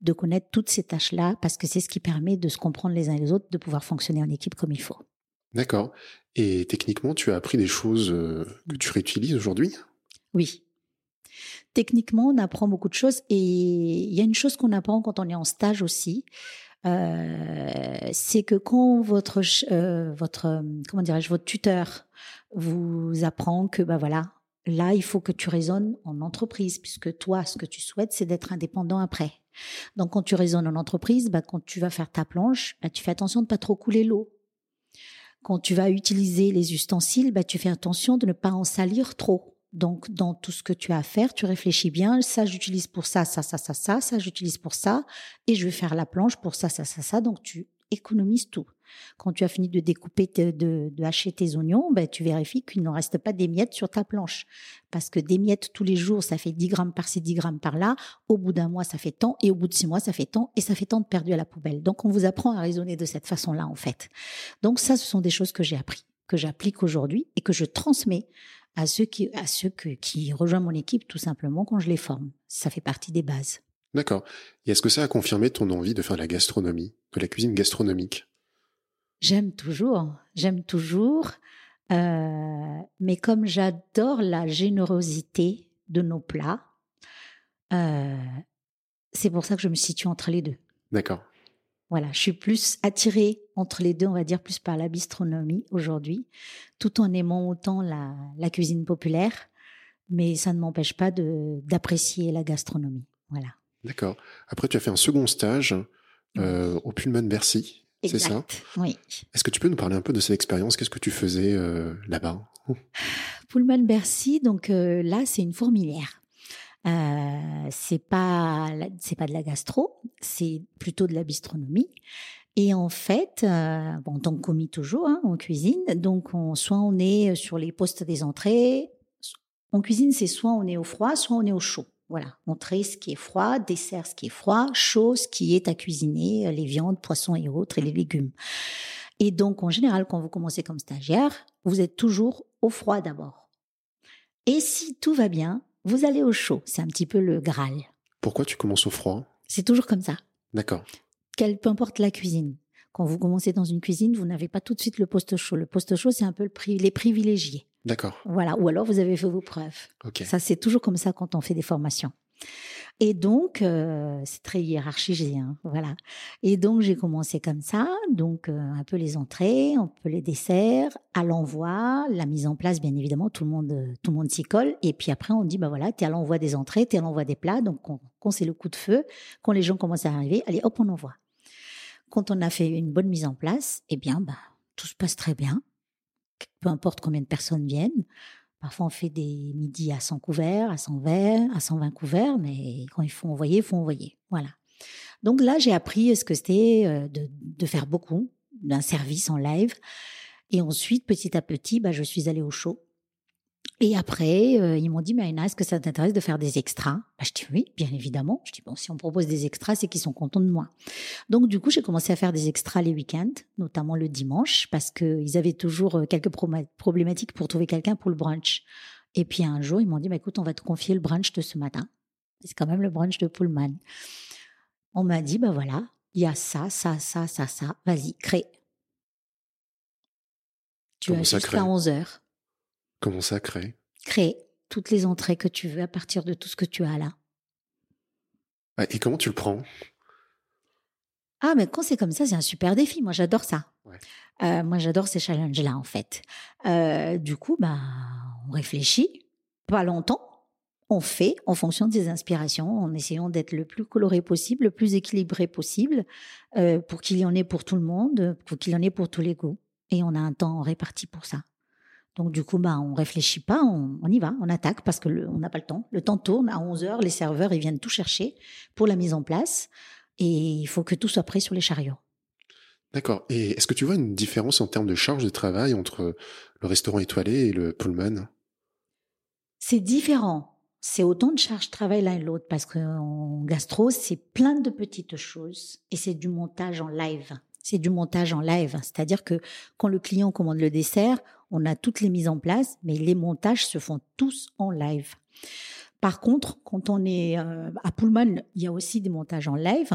de connaître toutes ces tâches-là parce que c'est ce qui permet de se comprendre les uns les autres, de pouvoir fonctionner en équipe comme il faut. D'accord. Et techniquement, tu as appris des choses euh, que tu réutilises aujourd'hui? Oui. Techniquement, on apprend beaucoup de choses et il y a une chose qu'on apprend quand on est en stage aussi. Euh, c'est que quand votre euh, votre comment dirais-je votre tuteur vous apprend que bah voilà là, il faut que tu raisonnes en entreprise, puisque toi, ce que tu souhaites, c'est d'être indépendant après. Donc, quand tu raisonnes en entreprise, bah, quand tu vas faire ta planche, bah, tu fais attention de pas trop couler l'eau. Quand tu vas utiliser les ustensiles, bah, tu fais attention de ne pas en salir trop. Donc, dans tout ce que tu as à faire, tu réfléchis bien. Ça, j'utilise pour ça, ça, ça, ça, ça, ça, j'utilise pour ça. Et je vais faire la planche pour ça, ça, ça, ça. Donc, tu économises tout. Quand tu as fini de découper, de, hacher tes oignons, ben, tu vérifies qu'il ne reste pas des miettes sur ta planche. Parce que des miettes tous les jours, ça fait 10 grammes par-ci, 10 grammes par-là. Au bout d'un mois, ça fait tant. Et au bout de six mois, ça fait tant. Et ça fait tant de perdu à la poubelle. Donc, on vous apprend à raisonner de cette façon-là, en fait. Donc, ça, ce sont des choses que j'ai appris, que j'applique aujourd'hui et que je transmets à ceux qui, à ceux qui rejoignent mon équipe, tout simplement, quand je les forme. Ça fait partie des bases. D'accord. Et est-ce que ça a confirmé ton envie de faire de la gastronomie, de la cuisine gastronomique? J'aime toujours, j'aime toujours. Euh, mais comme j'adore la générosité de nos plats, euh, c'est pour ça que je me situe entre les deux. D'accord. Voilà, je suis plus attirée entre les deux, on va dire plus par la bistronomie aujourd'hui, tout en aimant autant la, la cuisine populaire, mais ça ne m'empêche pas d'apprécier la gastronomie. Voilà. D'accord. Après, tu as fait un second stage euh, au Pullman Bercy. C'est ça Oui. Est-ce que tu peux nous parler un peu de cette expérience? Qu'est-ce que tu faisais euh, là-bas? Pullman Bercy, donc euh, là, c'est une fourmilière. Euh, c'est pas c'est pas de la gastro, c'est plutôt de la bistronomie. Et en fait, bon, en tant que commis toujours hein, en cuisine, donc on, soit on est sur les postes des entrées, en cuisine c'est soit on est au froid, soit on est au chaud. Voilà, montrer ce qui est froid, dessert ce qui est froid, chaud ce qui est à cuisiner, euh, les viandes, poissons et autres, et les légumes. Et donc, en général, quand vous commencez comme stagiaire, vous êtes toujours au froid d'abord. Et si tout va bien, vous allez au chaud. C'est un petit peu le Graal. Pourquoi tu commences au froid? C'est toujours comme ça. D'accord. Quelle, peu importe la cuisine. Quand vous commencez dans une cuisine, vous n'avez pas tout de suite le poste chaud. Le poste chaud, c'est un peu le les privilégiés. D'accord. Voilà. Ou alors vous avez fait vos preuves. Ça, c'est toujours comme ça quand on fait des formations. Et donc, euh, c'est très hiérarchisé, hein, voilà. Et donc, j'ai commencé comme ça, donc euh, un peu les entrées, un peu les desserts, à l'envoi, la mise en place, bien évidemment, tout le monde, tout le monde s'y colle. Et puis après, on dit, bah voilà, t'es à l'envoi des entrées, t'es à l'envoi des plats. Donc, quand c'est le coup de feu, quand les gens commencent à arriver, allez, hop, on envoie. Quand on a fait une bonne mise en place, eh bien, bah, tout se passe très bien peu importe combien de personnes viennent. Parfois, on fait des midis à 100 couverts, à 120, à 120 couverts, mais quand il faut envoyer, il faut envoyer. Voilà. Donc là, j'ai appris ce que c'était euh, de, de, faire beaucoup d'un service en live. Et ensuite, petit à petit, bah, je suis allée au show. Et après, euh, ils m'ont dit, mais est-ce que ça t'intéresse de faire des extras? Bah, Je dis oui, bien évidemment. Je dis, bon, si on propose des extras, c'est qu'ils sont contents de moi. Donc, du coup, j'ai commencé à faire des extras les week-ends, notamment le dimanche, parce qu'ils avaient toujours euh, quelques problématiques pour trouver quelqu'un pour le brunch. Et puis, un jour, ils m'ont dit, bah, écoute, on va te confier le brunch de ce matin. C'est quand même le brunch de Pullman. On m'a dit, bah voilà, il y a ça, ça, ça, ça, ça. Vas-y, crée. Tu as jusqu'à 11 heures. Comment ça, créer? Créer toutes les entrées que tu veux à partir de tout ce que tu as là. Et comment tu le prends? Ah, mais quand c'est comme ça, c'est un super défi. Moi, j'adore ça. Euh, moi, j'adore ces challenges-là, en fait. Euh, du coup, bah, on réfléchit, pas longtemps. On fait en fonction des inspirations, en essayant d'être le plus coloré possible, le plus équilibré possible, euh, pour qu'il y en ait pour tout le monde, pour qu'il y en ait pour tous les goûts. Et on a un temps réparti pour ça. Donc du coup, bah, on réfléchit pas, on, y va, on attaque parce que on n'a pas le temps. Le temps tourne à 11 heures, les serveurs ils viennent tout chercher pour la mise en place et il faut que tout soit prêt sur les chariots. D'accord. Et est-ce que tu vois une différence en termes de charge de travail entre le restaurant étoilé et le Pullman? C'est différent. C'est autant de charges de travail l'un et l'autre parce qu'en gastro, c'est plein de petites choses et c'est du montage en live. C'est du montage en live. C'est-à-dire que quand le client commande le dessert, on a toutes les mises en place, mais les montages se font tous en live. Par contre, quand on est euh, à Pullman, il y a aussi des montages en live.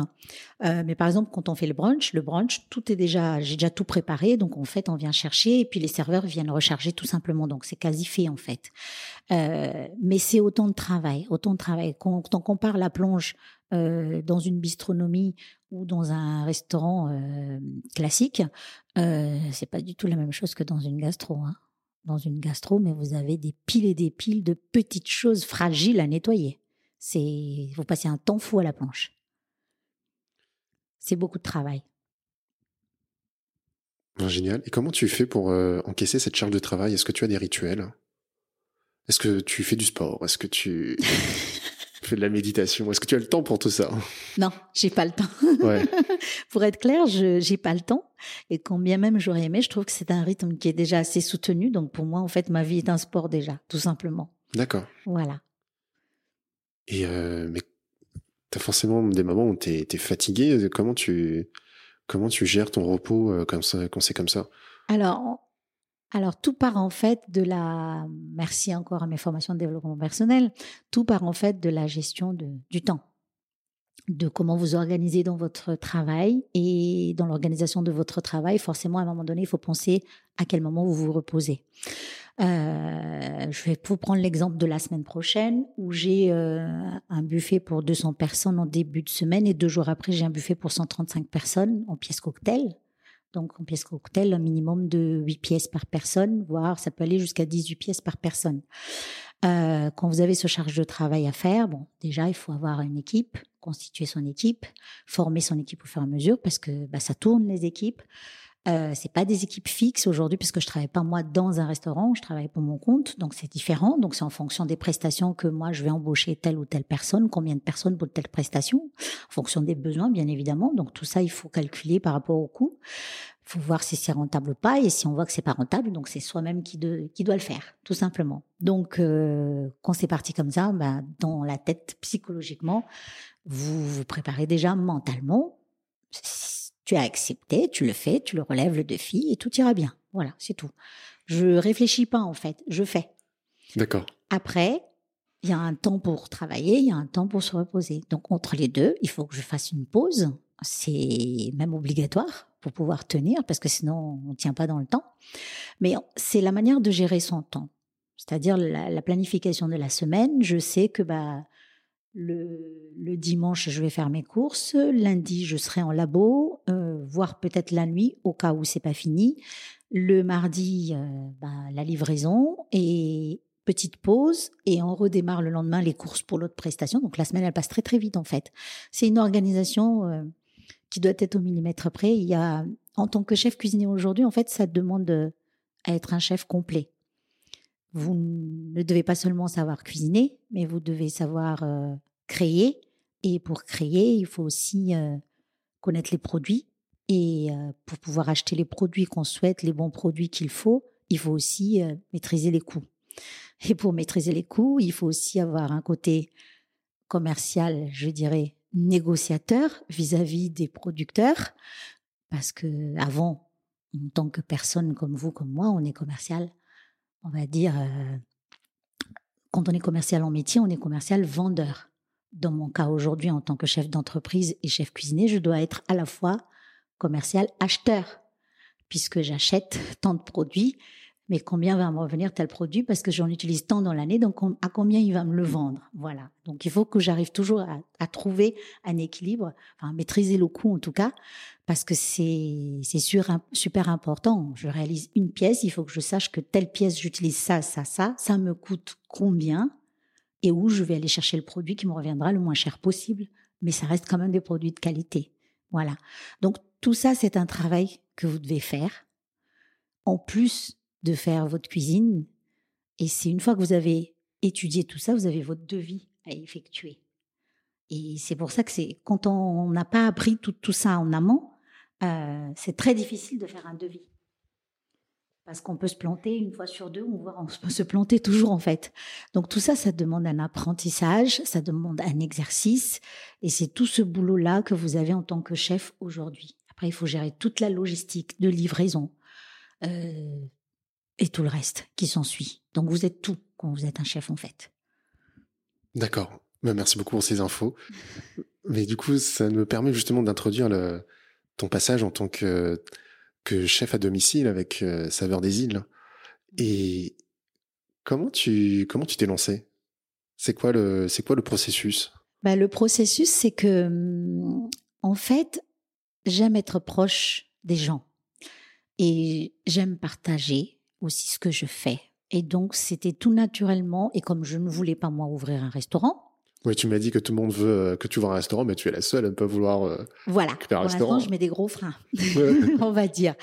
Euh, mais par exemple, quand on fait le brunch, le brunch, tout est déjà, j'ai déjà tout préparé. Donc en fait, on vient chercher et puis les serveurs viennent recharger tout simplement. Donc c'est quasi fait en fait. Euh, mais c'est autant de travail, autant de travail. Quand on compare la plonge dans une bistronomie ou dans un restaurant classique, c'est pas du tout la même chose que dans une gastro. Hein dans une gastro, mais vous avez des piles et des piles de petites choses fragiles à nettoyer. C'est, vous passez un temps fou à la planche. C'est beaucoup de travail. Ah, génial. Et comment tu fais pour euh, encaisser cette charge de travail? Est-ce que tu as des rituels? Est-ce que tu fais du sport? Est-ce que tu fais de la méditation Est-ce que tu as le temps pour tout ça? Non, j'ai pas le temps. pour être clair, je j'ai pas le temps. Et quand bien même j'aurais aimé, je trouve que c'est un rythme qui est déjà assez soutenu. Donc pour moi, en fait, ma vie est un sport déjà, tout simplement. D'accord. Voilà. Et euh, mais as forcément des moments où tu es fatigué. Comment tu comment tu gères ton repos euh, comme ça quand c'est comme ça? Alors alors tout part en fait de la, merci encore à mes formations de développement personnel, tout part en fait de la gestion du temps, de comment vous organisez dans votre travail et dans l'organisation de votre travail, forcément à un moment donné, il faut penser à quel moment vous vous reposez. Euh, je vais vous prendre l'exemple de la semaine prochaine où j'ai euh, un buffet pour 200 personnes en début de semaine et deux jours après j'ai un buffet pour 135 personnes en pièce cocktail. Donc en pièce cocktail, un minimum de 8 pièces par personne, voire ça peut aller jusqu'à 18 pièces par personne. Euh, quand vous avez ce charge de travail à faire, bon, déjà il faut avoir une équipe, constituer son équipe, former son équipe au fur et à mesure parce que bah, ça tourne les équipes. Euh, c'est pas des équipes fixes aujourd'hui puisque je travaille pas moi dans un restaurant, je travaille pour mon compte, donc c'est différent. Donc c'est en fonction des prestations que moi je vais embaucher telle ou telle personne, combien de personnes pour telle prestation, en fonction des besoins bien évidemment. Donc tout ça il faut calculer par rapport au coût. Faut voir si c'est rentable ou pas et si on voit que c'est pas rentable, donc c'est soi-même qui, qui doit le faire, tout simplement. Donc euh, quand c'est parti comme ça, ben, dans la tête psychologiquement, vous vous préparez déjà mentalement tu as accepté, tu le fais, tu le relèves le défi et tout ira bien. Voilà, c'est tout. Je réfléchis pas en fait, je fais. D'accord. Après, il y a un temps pour travailler, il y a un temps pour se reposer. Donc entre les deux, il faut que je fasse une pause. C'est même obligatoire pour pouvoir tenir parce que sinon on ne tient pas dans le temps. Mais c'est la manière de gérer son temps. C'est-à-dire la, la, planification de la semaine. Je sais que bah le, dimanche, je vais faire mes courses. Lundi, je serai en labo, euh, voire peut-être la nuit, au cas où c'est pas fini. Le mardi, euh, bah, la livraison et petite pause et on redémarre le lendemain les courses pour l'autre prestation. Donc la semaine, elle passe très très vite en fait. C'est une organisation euh, qui doit être au millimètre près. Il y a, en tant que chef cuisinier aujourd'hui, en fait, ça demande à être un chef complet vous ne devez pas seulement savoir cuisiner, mais vous devez savoir euh, créer. Et pour créer, il faut aussi euh, connaître les produits. Et euh, pour pouvoir acheter les produits qu'on souhaite, les bons produits qu'il faut, il faut aussi maîtriser les coûts. Et pour maîtriser les coûts, il faut aussi avoir un côté commercial, je dirais, négociateur vis-à-vis -vis des producteurs. Parce que avant, en tant que personne comme vous, comme moi, on est commercial on va dire, euh, quand on est commercial en métier, on est commercial vendeur. Dans mon cas aujourd'hui, en tant que chef d'entreprise et chef cuisinier, je dois être à la fois commercial acheteur, puisque j'achète tant de produits mais combien va me revenir tel produit parce que j'en utilise tant dans l'année, donc à combien il va me le vendre? Voilà. Donc il faut que j'arrive toujours à, trouver un équilibre, enfin maîtriser le coût en tout cas, parce que c'est c'est super important. Je réalise une pièce, il faut que je sache que telle pièce j'utilise ça, ça, ça, ça me coûte combien et où je vais aller chercher le produit qui me reviendra le moins cher possible, mais ça reste quand même des produits de qualité. Voilà. Donc tout ça c'est un travail que vous devez faire en plus de faire votre cuisine. Et c'est une fois que vous avez étudié tout ça, vous avez votre devis à effectuer. Et c'est pour ça que c'est quand on n'a pas appris tout, tout, ça en amont, euh, c'est très difficile de faire un devis. Parce qu'on peut se planter une fois sur deux, on, on peut se planter toujours en fait. Donc tout ça, ça demande un apprentissage, ça demande un exercice, et c'est tout ce boulot-là que vous avez en tant que chef aujourd'hui. Après, il faut gérer toute la logistique de livraison, euh, et tout le reste qui s'ensuit. Donc vous êtes tout quand vous êtes un chef en fait. D'accord. Ben, merci beaucoup pour ces infos. Mais du coup, ça me permet justement d'introduire ton passage en tant que, que chef à domicile avec euh, Saveur des îles. Et comment tu comment tu t'es lancé? C'est quoi le c'est quoi le processus? Bah, le processus, c'est que hum, en fait, j'aime être proche des gens et j'aime partager aussi ce que je fais. Et donc, c'était tout naturellement. Et comme je ne voulais pas, moi, ouvrir un restaurant. Oui, tu m'as dit que tout le monde veut euh, que tu ouvres un restaurant, mais tu es la seule à ne pas vouloir euh, voilà. un restaurant. je mets des gros freins, on va dire.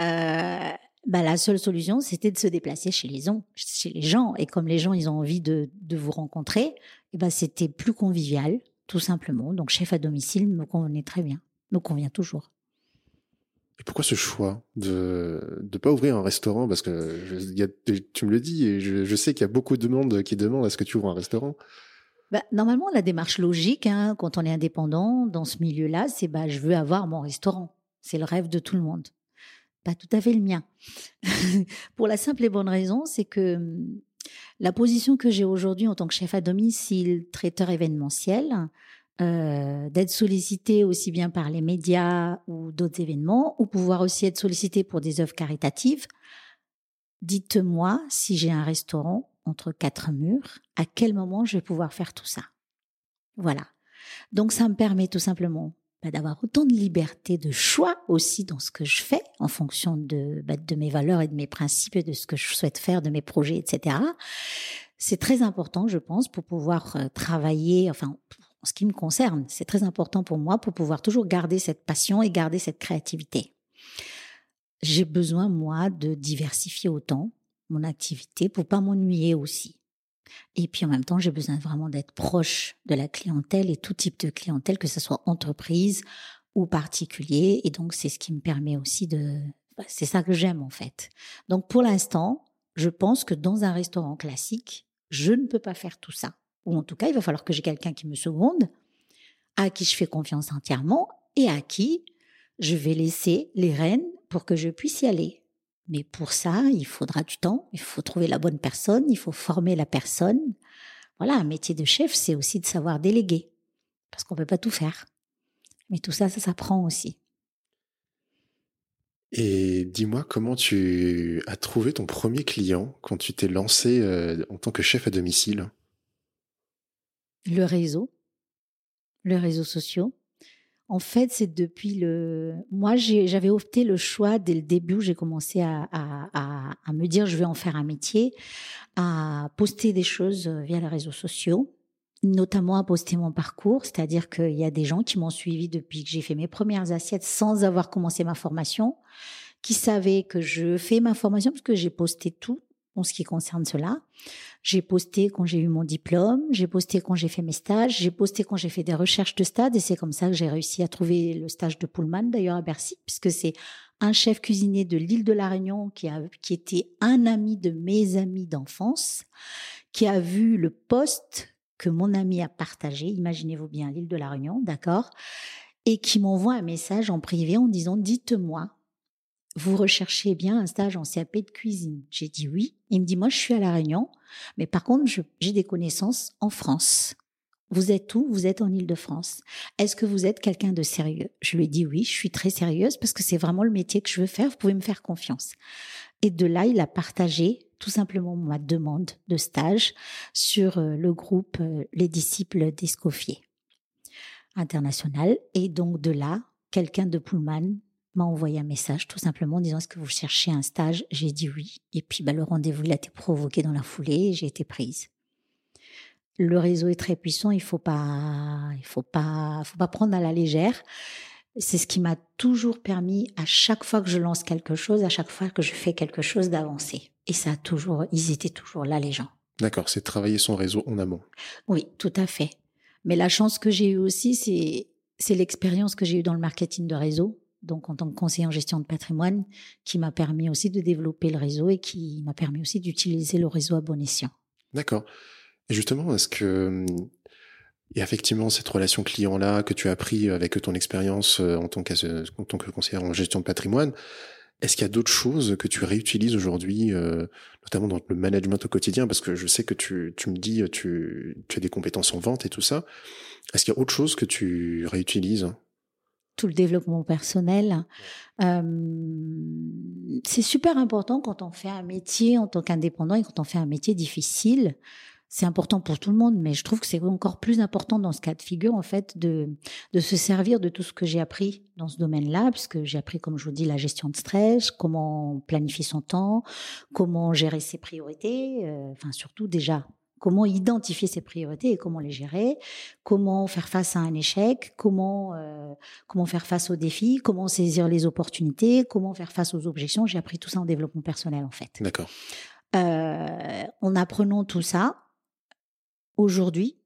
Euh, bah, la seule solution, c'était de se déplacer chez les, chez les gens. Et comme les gens, ils ont envie de, de vous rencontrer, et eh ben, c'était plus convivial, tout simplement. Donc, chef à domicile me convenait très bien, me convient toujours. Et pourquoi ce choix de ne pas ouvrir un restaurant? Parce que y a, tu me le dis, et je, sais qu'il y a beaucoup de monde qui demande est-ce que tu ouvres un restaurant bah, normalement, la démarche logique, hein, quand on est indépendant dans ce milieu-là, c'est bah, je veux avoir mon restaurant. C'est le rêve de tout le monde. Pas tout à fait le mien. Pour la simple et bonne raison, c'est que hum, la position que j'ai aujourd'hui en tant que chef à domicile, traiteur événementiel, euh, d'être sollicité aussi bien par les médias ou d'autres événements, ou pouvoir aussi être sollicité pour des œuvres caritatives. Dites-moi si j'ai un restaurant entre quatre murs, à quel moment je vais pouvoir faire tout ça? Voilà. Donc ça me permet tout simplement bah, d'avoir autant de liberté, de choix aussi dans ce que je fais en fonction de, bah, de mes valeurs et de mes principes et de ce que je souhaite faire, de mes projets, etc. C'est très important, je pense, pour pouvoir euh, travailler, enfin, en ce qui me concerne, c'est très important pour moi pour pouvoir toujours garder cette passion et garder cette créativité. J'ai besoin, moi, de diversifier autant mon activité pour pas m'ennuyer aussi. Et puis en même temps, j'ai besoin vraiment d'être proche de la clientèle et tout type de clientèle, que ce soit entreprise ou particulier. Et donc, c'est ce qui me permet aussi de... Bah, c'est ça que j'aime en fait. Donc, pour l'instant, je pense que dans un restaurant classique, je ne peux pas faire tout ça ou en tout cas, il va falloir que j'ai quelqu'un qui me seconde, à qui je fais confiance entièrement et à qui je vais laisser les rênes pour que je puisse y aller. Mais pour ça, il faudra du temps, il faut trouver la bonne personne, il faut former la personne. Voilà, un métier de chef, c'est aussi de savoir déléguer, parce qu'on ne peut pas tout faire. Mais tout ça, ça s'apprend aussi. Et dis-moi comment tu as trouvé ton premier client quand tu t'es lancé euh, en tant que chef à domicile? Le réseau, le réseau sociaux. En fait, c'est depuis le. Moi, j'avais opté le choix dès le début où j'ai commencé à, à, me dire je vais en faire un métier, à poster des choses via les réseaux sociaux, notamment à poster mon parcours. C'est-à-dire qu'il y a des gens qui m'ont suivi depuis que j'ai fait mes premières assiettes sans avoir commencé ma formation, qui savaient que je fais ma formation parce que j'ai posté tout en ce qui concerne cela. J'ai posté quand j'ai eu mon diplôme, j'ai posté quand j'ai fait mes stages, j'ai posté quand j'ai fait des recherches de stade et c'est comme ça que j'ai réussi à trouver le stage de Pullman d'ailleurs à Bercy puisque c'est un chef cuisinier de l'île de la Réunion qui a qui était un ami de mes amis d'enfance qui a vu le poste que mon ami a partagé, imaginez-vous bien l'île de la Réunion, d'accord, et qui m'envoie un message en privé en disant dites-moi vous recherchez bien un stage en CAP de cuisine J'ai dit oui. Il me dit, moi, je suis à La Réunion, mais par contre, j'ai des connaissances en France. Vous êtes où? Vous êtes en Ile-de-France. Est-ce que vous êtes quelqu'un de sérieux? Je lui ai dit oui, je suis très sérieuse parce que c'est vraiment le métier que je veux faire. Vous pouvez me faire confiance. Et de là, il a partagé tout simplement ma demande de stage sur euh, le groupe euh, Les disciples d'Escoffier international. Et donc de là, quelqu'un de Pullman m'a envoyé un message tout simplement en disant est-ce que vous cherchez un stage? J'ai dit oui. Et puis bah, le rendez-vous il a été provoqué dans la foulée et j'ai été prise. Le réseau est très puissant, il faut pas, il faut pas, faut pas prendre à la légère. C'est ce qui m'a toujours permis, à chaque fois que je lance quelque chose, à chaque fois que je fais quelque chose, d'avancer. Et ça a toujours, ils étaient toujours là, les gens. D'accord, c'est travailler son réseau en amont. Oui, tout à fait. Mais la chance que j'ai eue aussi, c'est, c'est l'expérience que j'ai eue dans le marketing de réseau. Donc, en tant que conseiller en gestion de patrimoine, qui m'a permis aussi de développer le réseau et qui m'a permis aussi d'utiliser le réseau à bon escient. D'accord. Et justement, est-ce que et effectivement, cette relation client-là que tu as appris avec ton expérience euh, en tant, en tant que conseiller en gestion de patrimoine, est-ce qu'il y a d'autres choses que tu réutilises aujourd'hui, euh, notamment dans le management au quotidien? Parce que je sais que tu, tu me dis, tu, tu as des compétences en vente et tout ça. Est-ce qu'il y a autre chose que tu réutilises? Tout le développement personnel. Euh, c'est super important quand on fait un métier en tant qu'indépendant et quand on fait un métier difficile c'est important pour tout le monde, mais je trouve que c'est encore plus important dans ce cas de figure, en fait, de, de se servir de tout ce que j'ai appris dans ce domaine-là, puisque j'ai appris, comme je vous dis, la gestion de stress, comment planifier son temps, comment gérer ses priorités, euh, enfin, surtout déjà, comment identifier ses priorités et comment les gérer, comment faire face à un échec, comment, euh, comment faire face aux défis, comment saisir les opportunités, comment faire face aux objections. J'ai appris tout ça en développement personnel, en fait. D'accord. Euh, en apprenant tout ça, aujourd'hui,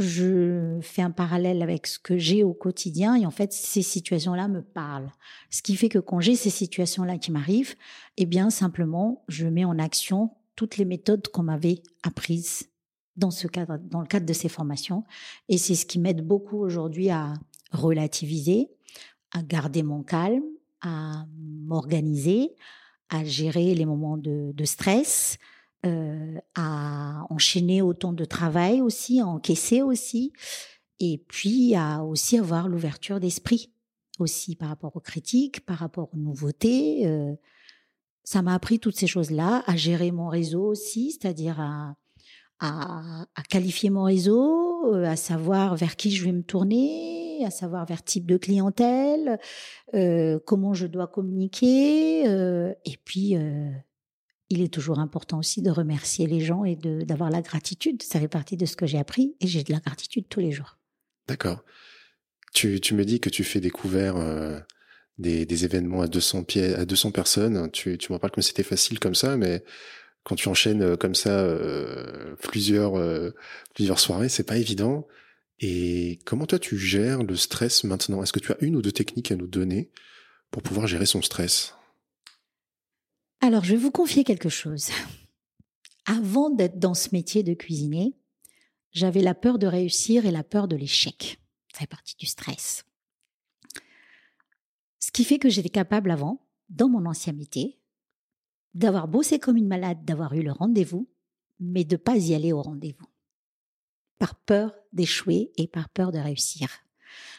je fais un parallèle avec ce que j'ai au quotidien et en fait ces situations-là me parlent. Ce qui fait que quand j'ai ces situations-là qui m'arrivent, eh bien simplement je mets en action toutes les méthodes qu'on m'avait apprises dans ce cadre, dans le cadre de ces formations et c'est ce qui m'aide beaucoup aujourd'hui à relativiser, à garder mon calme, à m'organiser, à gérer les moments de, stress, euh, à enchaîner autant de travail aussi, à encaisser aussi, et puis à aussi avoir l'ouverture d'esprit aussi par rapport aux critiques, par rapport aux nouveautés. Euh, ça m'a appris toutes ces choses-là, à gérer mon réseau aussi, c'est-à-dire à, qualifier mon réseau, euh, à savoir vers qui je vais me tourner, à savoir vers type de clientèle, euh, comment je dois communiquer, euh, et puis il est toujours important aussi de remercier les gens et d'avoir la gratitude. Ça fait partie de ce que j'ai appris et j'ai de la gratitude tous les jours. D'accord. Tu, tu, me dis que tu fais des couverts, des, événements à 200 pieds, à 200 personnes. Tu, tu m'en parles comme c'était facile comme ça, mais quand tu enchaînes euh, comme ça euh, plusieurs, euh, plusieurs soirées, c'est pas évident. Et comment toi tu gères le stress maintenant? Est-ce que tu as une ou deux techniques à nous donner pour pouvoir gérer son stress? Alors, je vais vous confier quelque chose. Avant d'être dans ce métier de cuisinier, j'avais la peur de réussir et la peur de l'échec. Ça fait partie du stress. Ce qui fait que j'étais capable avant, dans mon ancien métier, d'avoir bossé comme une malade, d'avoir eu le rendez-vous, mais de pas y aller au rendez-vous. Par peur d'échouer et par peur de réussir.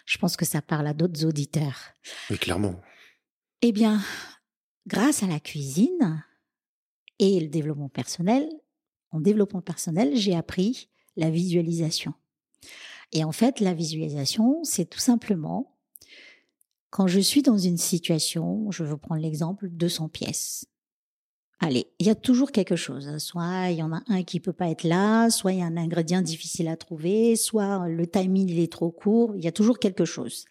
Je pense que ça parle à d'autres auditeurs. Mais clairement. Eh bien, grâce à la cuisine et le développement personnel, en développement personnel, j'ai appris la visualisation. Et en fait, la visualisation, c'est tout simplement quand je suis dans une situation, je veux prendre l'exemple 200 pièces. Allez, il y a toujours quelque chose. Soit il y en a un qui peut pas être là, soit il y a un ingrédient difficile à trouver, soit le timing il est trop court. Il y a toujours quelque chose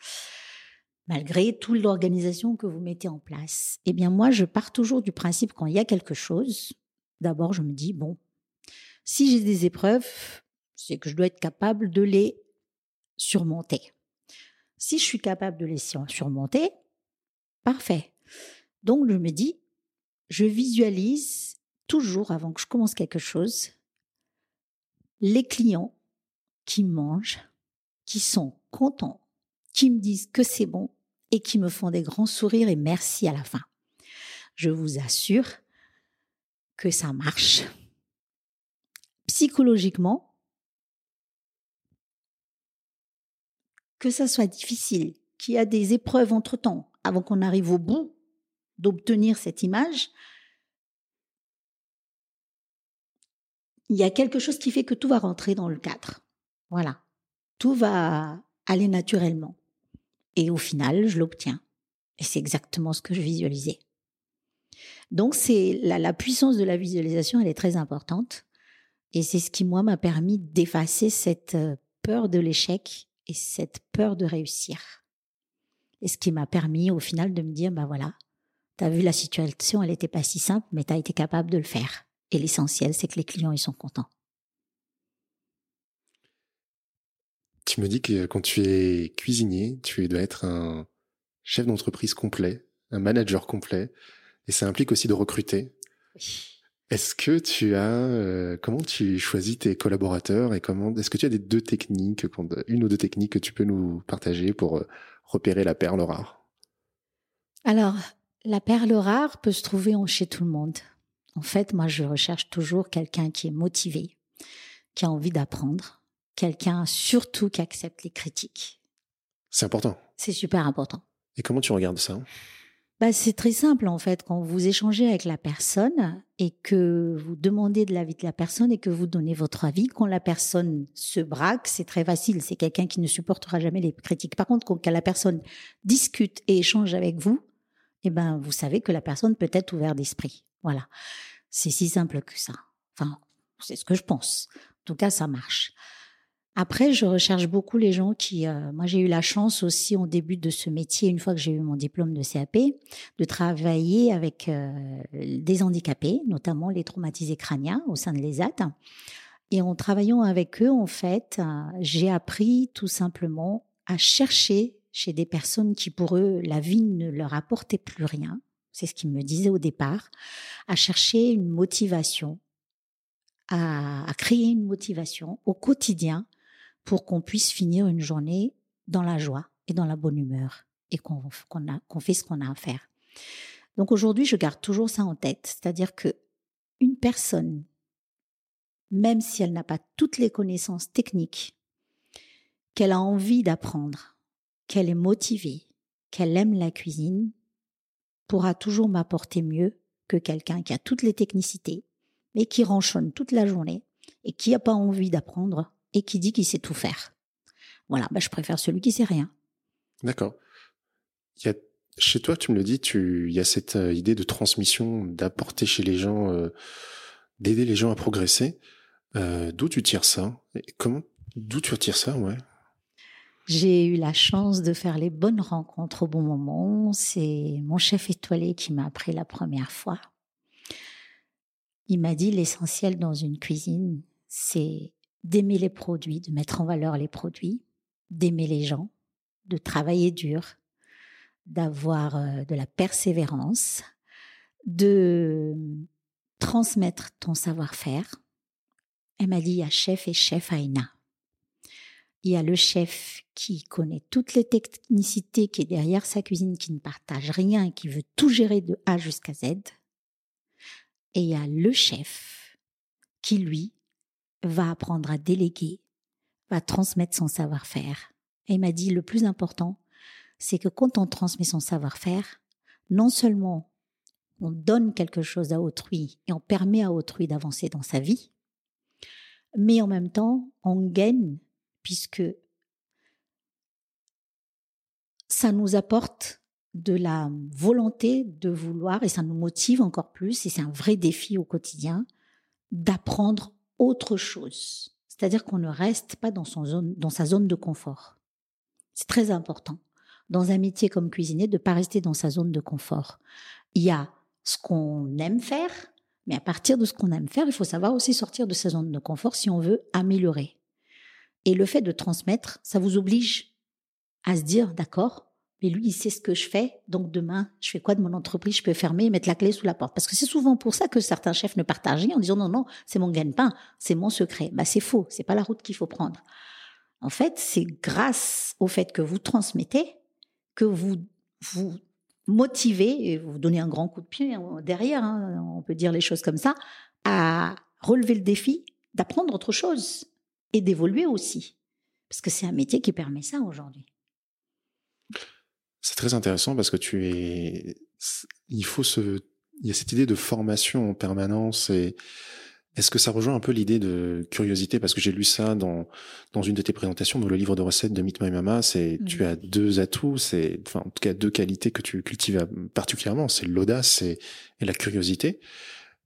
malgré toute l'organisation que vous mettez en place. Eh bien, moi, je pars toujours du principe quand il y a quelque chose, d'abord, je me dis, bon, si j'ai des épreuves, c'est que je dois être capable de les surmonter. Si je suis capable de les surmonter, parfait. Donc, je me dis, je visualise toujours avant que je commence quelque chose les clients qui mangent, qui sont contents, qui me disent que c'est bon et qui me font des grands sourires et merci à la fin. Je vous assure que ça marche. Psychologiquement, que ça soit difficile, qu'il y a des épreuves entre-temps, avant qu'on arrive au bout d'obtenir cette image, il y a quelque chose qui fait que tout va rentrer dans le cadre. Voilà. Tout va aller naturellement. Et au final, je l'obtiens. Et c'est exactement ce que je visualisais. Donc, c'est la, la, puissance de la visualisation, elle est très importante. Et c'est ce qui, moi, m'a permis d'effacer cette euh, peur de l'échec et cette peur de réussir. Et ce qui m'a permis, au final, de me dire, bah voilà, tu as vu la situation, elle n'était pas si simple, mais tu as été capable de le faire. Et l'essentiel, c'est que les clients, ils sont contents. Tu me dis que quand tu es cuisinier, tu dois être un chef d'entreprise complet, un manager complet, et ça implique aussi de recruter. Est-ce que tu as euh, comment tu choisis tes collaborateurs et comment est-ce que tu as des deux techniques, une ou deux techniques que tu peux nous partager pour euh, repérer la perle rare? Alors, la perle rare peut se trouver chez tout le monde. En fait, moi, je recherche toujours quelqu'un qui est motivé, qui a envie d'apprendre, quelqu'un surtout qui accepte les critiques. C'est important. C'est super important. Et comment tu regardes ça? Bah, c'est très simple en fait. Quand vous échangez avec la personne et que vous demandez de l'avis de la personne et que vous donnez votre avis, quand la personne se braque, c'est très facile. C'est quelqu'un qui ne supportera jamais les critiques. Par contre, quand la personne discute et échange avec vous, eh ben, vous savez que la personne peut être ouverte d'esprit. Voilà. C'est si simple que ça. Enfin, c'est ce que je pense. En tout cas, ça marche. Après, je recherche beaucoup les gens qui. Euh, moi, j'ai eu la chance aussi au début de ce métier, une fois que j'ai eu mon diplôme de CAP, de travailler avec euh, des handicapés, notamment les traumatisés crâniens au sein de l'ESAT. Et en travaillant avec eux, en fait, euh, j'ai appris tout simplement à chercher chez des personnes qui, pour eux, la vie ne leur apportait plus rien. C'est ce qu'ils me disaient au départ, à chercher une motivation, à, à créer une motivation au quotidien pour qu'on puisse finir une journée dans la joie et dans la bonne humeur et qu'on fait ce qu'on a à faire. Donc aujourd'hui, je garde toujours ça en tête, c'est-à-dire que une personne, même si elle n'a pas toutes les connaissances techniques, qu'elle a envie d'apprendre, qu'elle est motivée, qu'elle aime la cuisine, pourra toujours m'apporter mieux que quelqu'un qui a toutes les technicités, mais qui ranchonne toute la journée et qui n'a pas envie d'apprendre et qui dit qu'il sait tout faire. Voilà, bah, je préfère celui qui sait rien. D'accord. chez toi, tu me le dis, tu, il y a cette euh, idée de transmission, d'apporter chez les gens, euh, d'aider les gens à progresser. Euh, d'où tu tires ça? Comment D'où tu retires ça, ouais? J'ai eu la chance de faire les bonnes rencontres au bon moment. C'est mon chef étoilé qui m'a appris la première fois. Il m'a dit l'essentiel dans une cuisine, c'est d'aimer les produits, de mettre en valeur les produits, d'aimer les gens, de travailler dur, d'avoir euh, de la persévérance, de transmettre ton savoir-faire. Elle m'a dit, il y a chef et chef Aïna. Il y a le chef qui connaît toutes les technicités, qui est derrière sa cuisine, qui ne partage rien et qui veut tout gérer de A jusqu'à Z. Et il y a le chef qui, lui, va apprendre à déléguer, va transmettre son savoir-faire. Et il m'a dit le plus important, c'est que quand on transmet son savoir-faire, non seulement on donne quelque chose à autrui et on permet à autrui d'avancer dans sa vie, mais en même temps, on gagne puisque ça nous apporte de la volonté de vouloir et ça nous motive encore plus et c'est un vrai défi au quotidien d'apprendre autre chose. C'est-à-dire qu'on ne reste pas dans, son zone, dans sa zone de confort. C'est très important. Dans un métier comme cuisinier, de ne pas rester dans sa zone de confort. Il y a ce qu'on aime faire, mais à partir de ce qu'on aime faire, il faut savoir aussi sortir de sa zone de confort si on veut améliorer. Et le fait de transmettre, ça vous oblige à se dire, d'accord, mais lui, il sait ce que je fais, donc demain, je fais quoi de mon entreprise? Je peux fermer et mettre la clé sous la porte. Parce que c'est souvent pour ça que certains chefs ne partagent rien en disant non, non, c'est mon gagne-pain, c'est mon secret. Bah, c'est faux, c'est pas la route qu'il faut prendre. En fait, c'est grâce au fait que vous transmettez que vous vous motivez et vous donnez un grand coup de pied derrière, hein, on peut dire les choses comme ça, à relever le défi d'apprendre autre chose et d'évoluer aussi. Parce que c'est un métier qui permet ça aujourd'hui. C'est très intéressant parce que tu es, il faut se, il y a cette idée de formation en permanence et Est-ce que ça rejoint un peu l'idée de curiosité? Parce que j'ai lu ça dans, dans une de tes présentations, dans le livre de recettes de Meet My Mama. C'est, tu as deux atouts, c'est, enfin, en tout cas, deux qualités que tu cultives particulièrement. C'est l'audace et, et, la curiosité.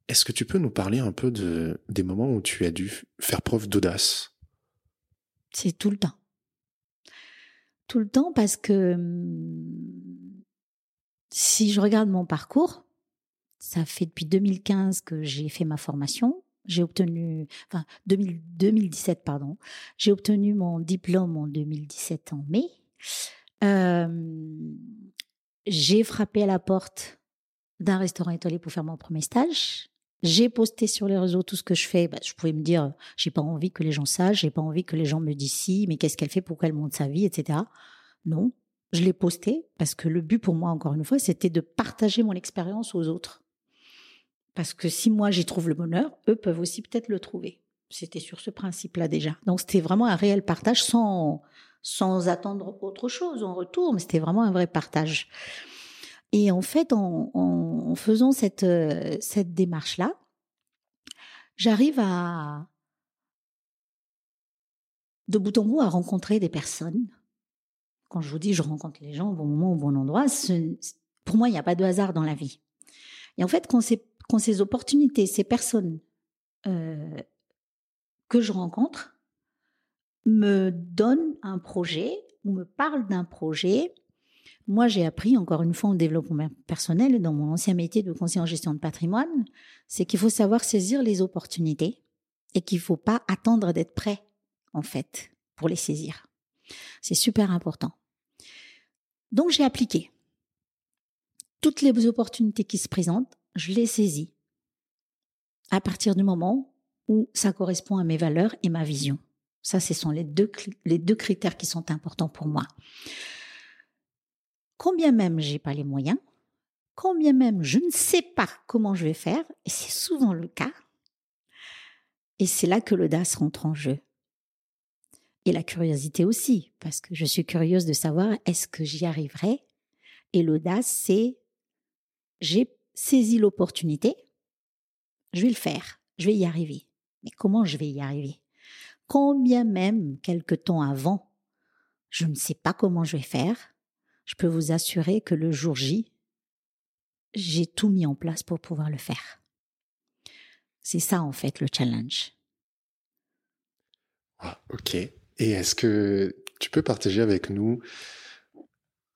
Est-ce que tu peux nous parler un peu de, des moments où tu as dû faire preuve d'audace? C'est tout le temps. Tout le temps parce que hum, si je regarde mon parcours, ça fait depuis 2015 que j'ai fait ma formation j'ai obtenu, enfin 2017 pardon, j'ai obtenu mon diplôme en 2017 en mai. j'ai frappé à la porte d'un restaurant étoilé pour faire mon premier stage. J'ai posté sur les réseaux tout ce que je fais. Bah, je pouvais me dire, j'ai pas envie que les gens sachent, j'ai pas envie que les gens me disent si, mais qu'est-ce qu'elle fait, pourquoi elle monte sa vie, etc. Non, je l'ai posté parce que le but pour moi, encore une fois, c'était de partager mon expérience aux autres. Parce que si moi j'y trouve le bonheur, eux peuvent aussi peut-être le trouver. C'était sur ce principe-là déjà. Donc c'était vraiment un réel partage sans, sans attendre autre chose en retour, mais c'était vraiment un vrai partage. Et en fait, en, faisant cette, cette démarche-là, j'arrive à, de bout en bout, à rencontrer des personnes. Quand je vous dis je rencontre les gens au bon moment, au bon endroit, pour moi, il n'y a pas de hasard dans la vie. Et en fait, quand ces opportunités, ces personnes euh, que je rencontre me donnent un projet ou me parlent d'un projet, moi j'ai appris encore une fois en développement personnel dans mon ancien métier de conseiller en gestion de patrimoine, c'est qu'il faut savoir saisir les opportunités et qu'il ne faut pas attendre d'être prêt en fait pour les saisir. C'est super important. Donc j'ai appliqué toutes les opportunités qui se présentent je l'ai saisi à partir du moment où ça correspond à mes valeurs et ma vision. Ça, ce sont les les deux critères qui sont importants pour moi. Combien même j'ai pas les moyens, combien même je ne sais pas comment je vais faire, et c'est souvent le cas, et c'est là que l'audace rentre en jeu. Et la curiosité aussi, parce que je suis curieuse de savoir est-ce que j'y arriverai? Et l'audace, c'est j'ai saisi l'opportunité, je vais le faire, je vais y arriver. Mais comment je vais y arriver? Combien même, quelque temps avant, je ne sais pas comment je vais faire, je peux vous assurer que le jour J, j'ai tout mis en place pour pouvoir le faire. C'est ça en fait le challenge. Ah, ok. Et est-ce que tu peux partager avec nous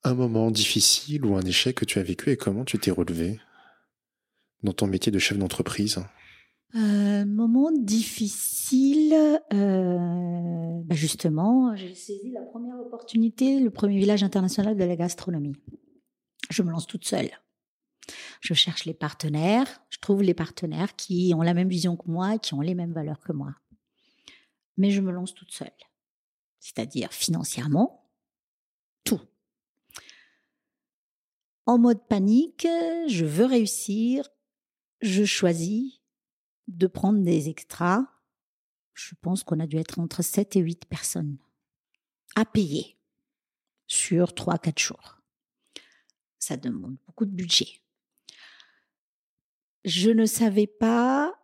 un moment difficile ou un échec que tu as vécu et comment tu t'es relevé dans ton métier de chef d'entreprise? Euh, Moment difficile, euh, bah justement, j'ai saisi la première opportunité, le premier village international de la gastronomie. Je me lance toute seule. Je cherche les partenaires, je trouve les partenaires qui ont la même vision que moi, qui ont les mêmes valeurs que moi. Mais je me lance toute seule. C'est-à-dire financièrement, tout. En mode panique, je veux réussir, je choisis de prendre des extras. Je pense qu'on a dû être entre 7 et 8 personnes à payer sur 3-4 jours. Ça demande beaucoup de budget. Je ne savais pas,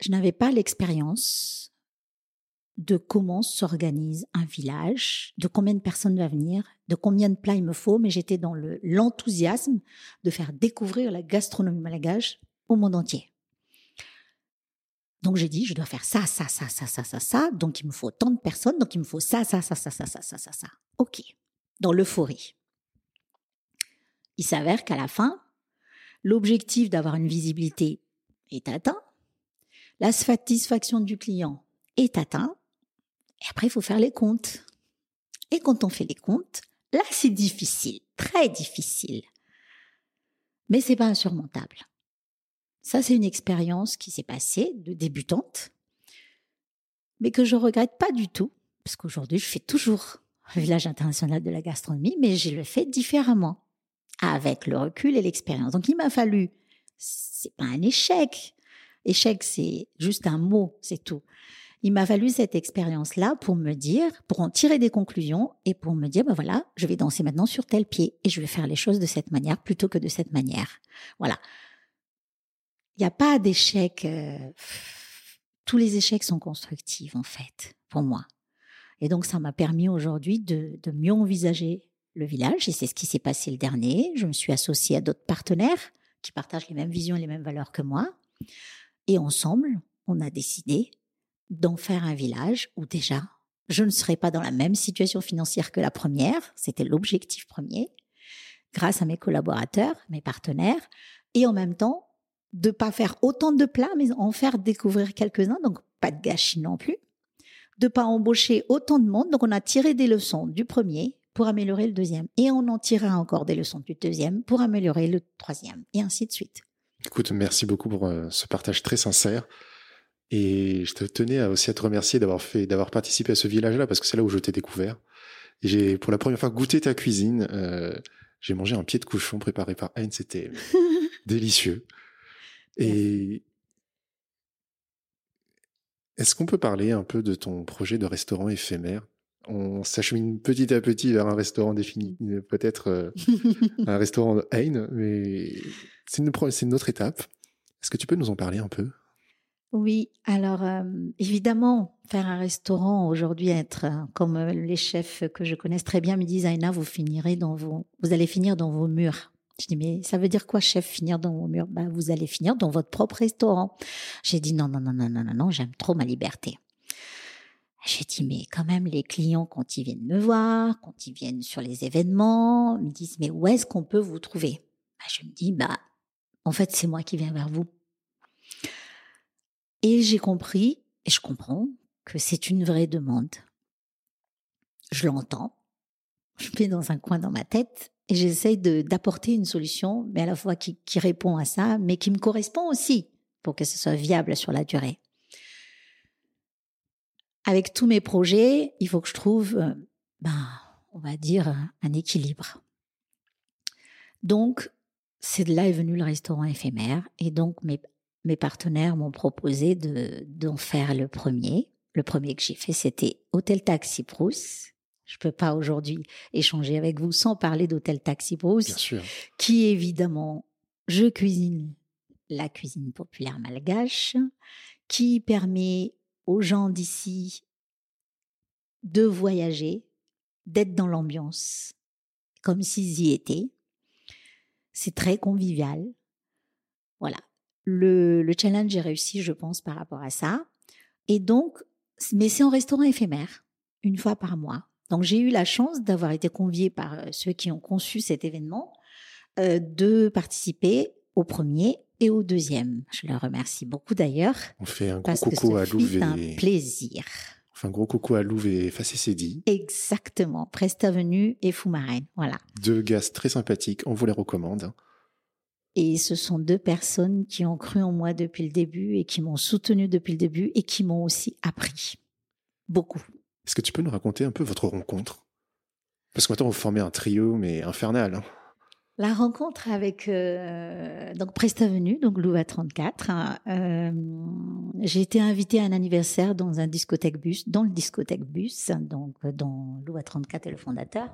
je n'avais pas l'expérience de comment s'organise un village, de combien de personnes va venir, de combien de plats il me faut, mais j'étais dans l'enthousiasme de faire découvrir la gastronomie malgache au monde entier. Donc j'ai dit, je dois faire ça, ça, ça, ça, ça, ça, ça. Donc il me faut tant de personnes, donc il me faut ça, ça, ça, ça, ça, ça, ça, ça, ça. Ok. Dans l'euphorie. Il s'avère qu'à la fin, l'objectif d'avoir une visibilité est atteint, la satisfaction du client est atteint, et après il faut faire les comptes. Et quand on fait les comptes, là c'est difficile, très difficile. Mais c'est pas insurmontable. Ça, c'est une expérience qui s'est passée de débutante, mais que je regrette pas du tout, parce qu'aujourd'hui, je fais toujours un village international de la gastronomie, mais je le fais différemment, avec le recul et l'expérience. Donc, il m'a fallu, c'est pas un échec. Échec, c'est juste un mot, c'est tout. Il m'a fallu cette expérience-là pour me dire, pour en tirer des conclusions et pour me dire, ben voilà, je vais danser maintenant sur tel pied et je vais faire les choses de cette manière plutôt que de cette manière. Voilà. Il n'y a pas d'échec. Euh, tous les échecs sont constructifs, en fait, pour moi. Et donc, ça m'a permis aujourd'hui de, de mieux envisager le village. Et c'est ce qui s'est passé le dernier. Je me suis associée à d'autres partenaires qui partagent les mêmes visions et les mêmes valeurs que moi. Et ensemble, on a décidé d'en faire un village où déjà, je ne serais pas dans la même situation financière que la première. C'était l'objectif premier. Grâce à mes collaborateurs, mes partenaires. Et en même temps, de pas faire autant de plats, mais en faire découvrir quelques-uns. Donc, pas de gâchis non plus. De pas embaucher autant de monde. Donc, on a tiré des leçons du premier pour améliorer le deuxième. Et on en tirera encore des leçons du deuxième pour améliorer le troisième. Et ainsi de suite. Écoute, merci beaucoup pour euh, ce partage très sincère. Et je te tenais aussi à te remercier d'avoir fait, d'avoir participé à ce village-là parce que c'est là où je t'ai découvert. Et j'ai pour la première fois goûté ta cuisine. Euh, j'ai mangé un pied de cochon préparé par Anne. C'était délicieux. Et est-ce qu'on peut parler un peu de ton projet de restaurant éphémère? On s'achemine petit à petit vers un restaurant défini, peut-être euh, un restaurant Hein, mais c'est une, une autre étape. Est-ce que tu peux nous en parler un peu? Oui, alors euh, évidemment, faire un restaurant aujourd'hui, être euh, comme euh, les chefs que je connais très bien me disent, Aina, vous finirez dans vos, vous allez finir dans vos murs. Je dis, mais ça veut dire quoi, chef, finir dans vos murs? Ben, Vous allez finir dans votre propre restaurant. J'ai dit, non, non, non, non, non, non, non j'aime trop ma liberté. J'ai dit, mais quand même, les clients, quand ils viennent me voir, quand ils viennent sur les événements, me disent, mais où est-ce qu'on peut vous trouver? Ben, Je me dis, bah, en fait, c'est moi qui viens vers vous. Et j'ai compris, et je comprends, que c'est une vraie demande. Je l'entends, je mets dans un coin dans ma tête et j'essaye d'apporter une solution, mais à la fois qui, répond à ça, mais qui me correspond aussi pour que ce soit viable sur la durée. Avec tous mes projets, il faut que je trouve, euh, ben, on va dire, un équilibre. Donc, c'est de là est venu le restaurant éphémère. Et donc, mes, partenaires m'ont proposé de d'en faire le premier. Le premier que j'ai fait, c'était Hôtel Taxi Brousse. Je peux pas aujourd'hui échanger avec vous sans parler d'Hôtel Taxi Brousse, qui évidemment, je cuisine la cuisine populaire malgache, qui permet aux gens d'ici de voyager, d'être dans l'ambiance, comme s'ils y étaient. C'est très convivial. Voilà le, le challenge est réussi, je pense, par rapport à ça. Et donc, mais c'est en restaurant éphémère, une fois par mois. Donc j'ai eu la chance d'avoir été conviée par euh, ceux qui ont conçu cet événement euh, de participer au premier et au deuxième. Je leur remercie beaucoup d'ailleurs. On fait un gros coucou à Louve un plaisir. On fait un gros coucou à Louve et Exactement. Presta Avenue et Foumarène. Voilà. Deux gars très sympathiques. On vous les recommande. Et ce sont deux personnes qui ont cru en moi depuis le début et qui m'ont soutenu depuis le début et qui m'ont aussi appris beaucoup. Est-ce que tu peux nous raconter un peu votre rencontre? Parce que maintenant vous formez un trio mais infernal. Hein. La rencontre avec euh, donc Prestavenu, donc Louva 34. Hein, euh, j'ai été invitée à un anniversaire dans un discothèque bus, dans le discothèque bus, donc dont Louva 34 est le fondateur.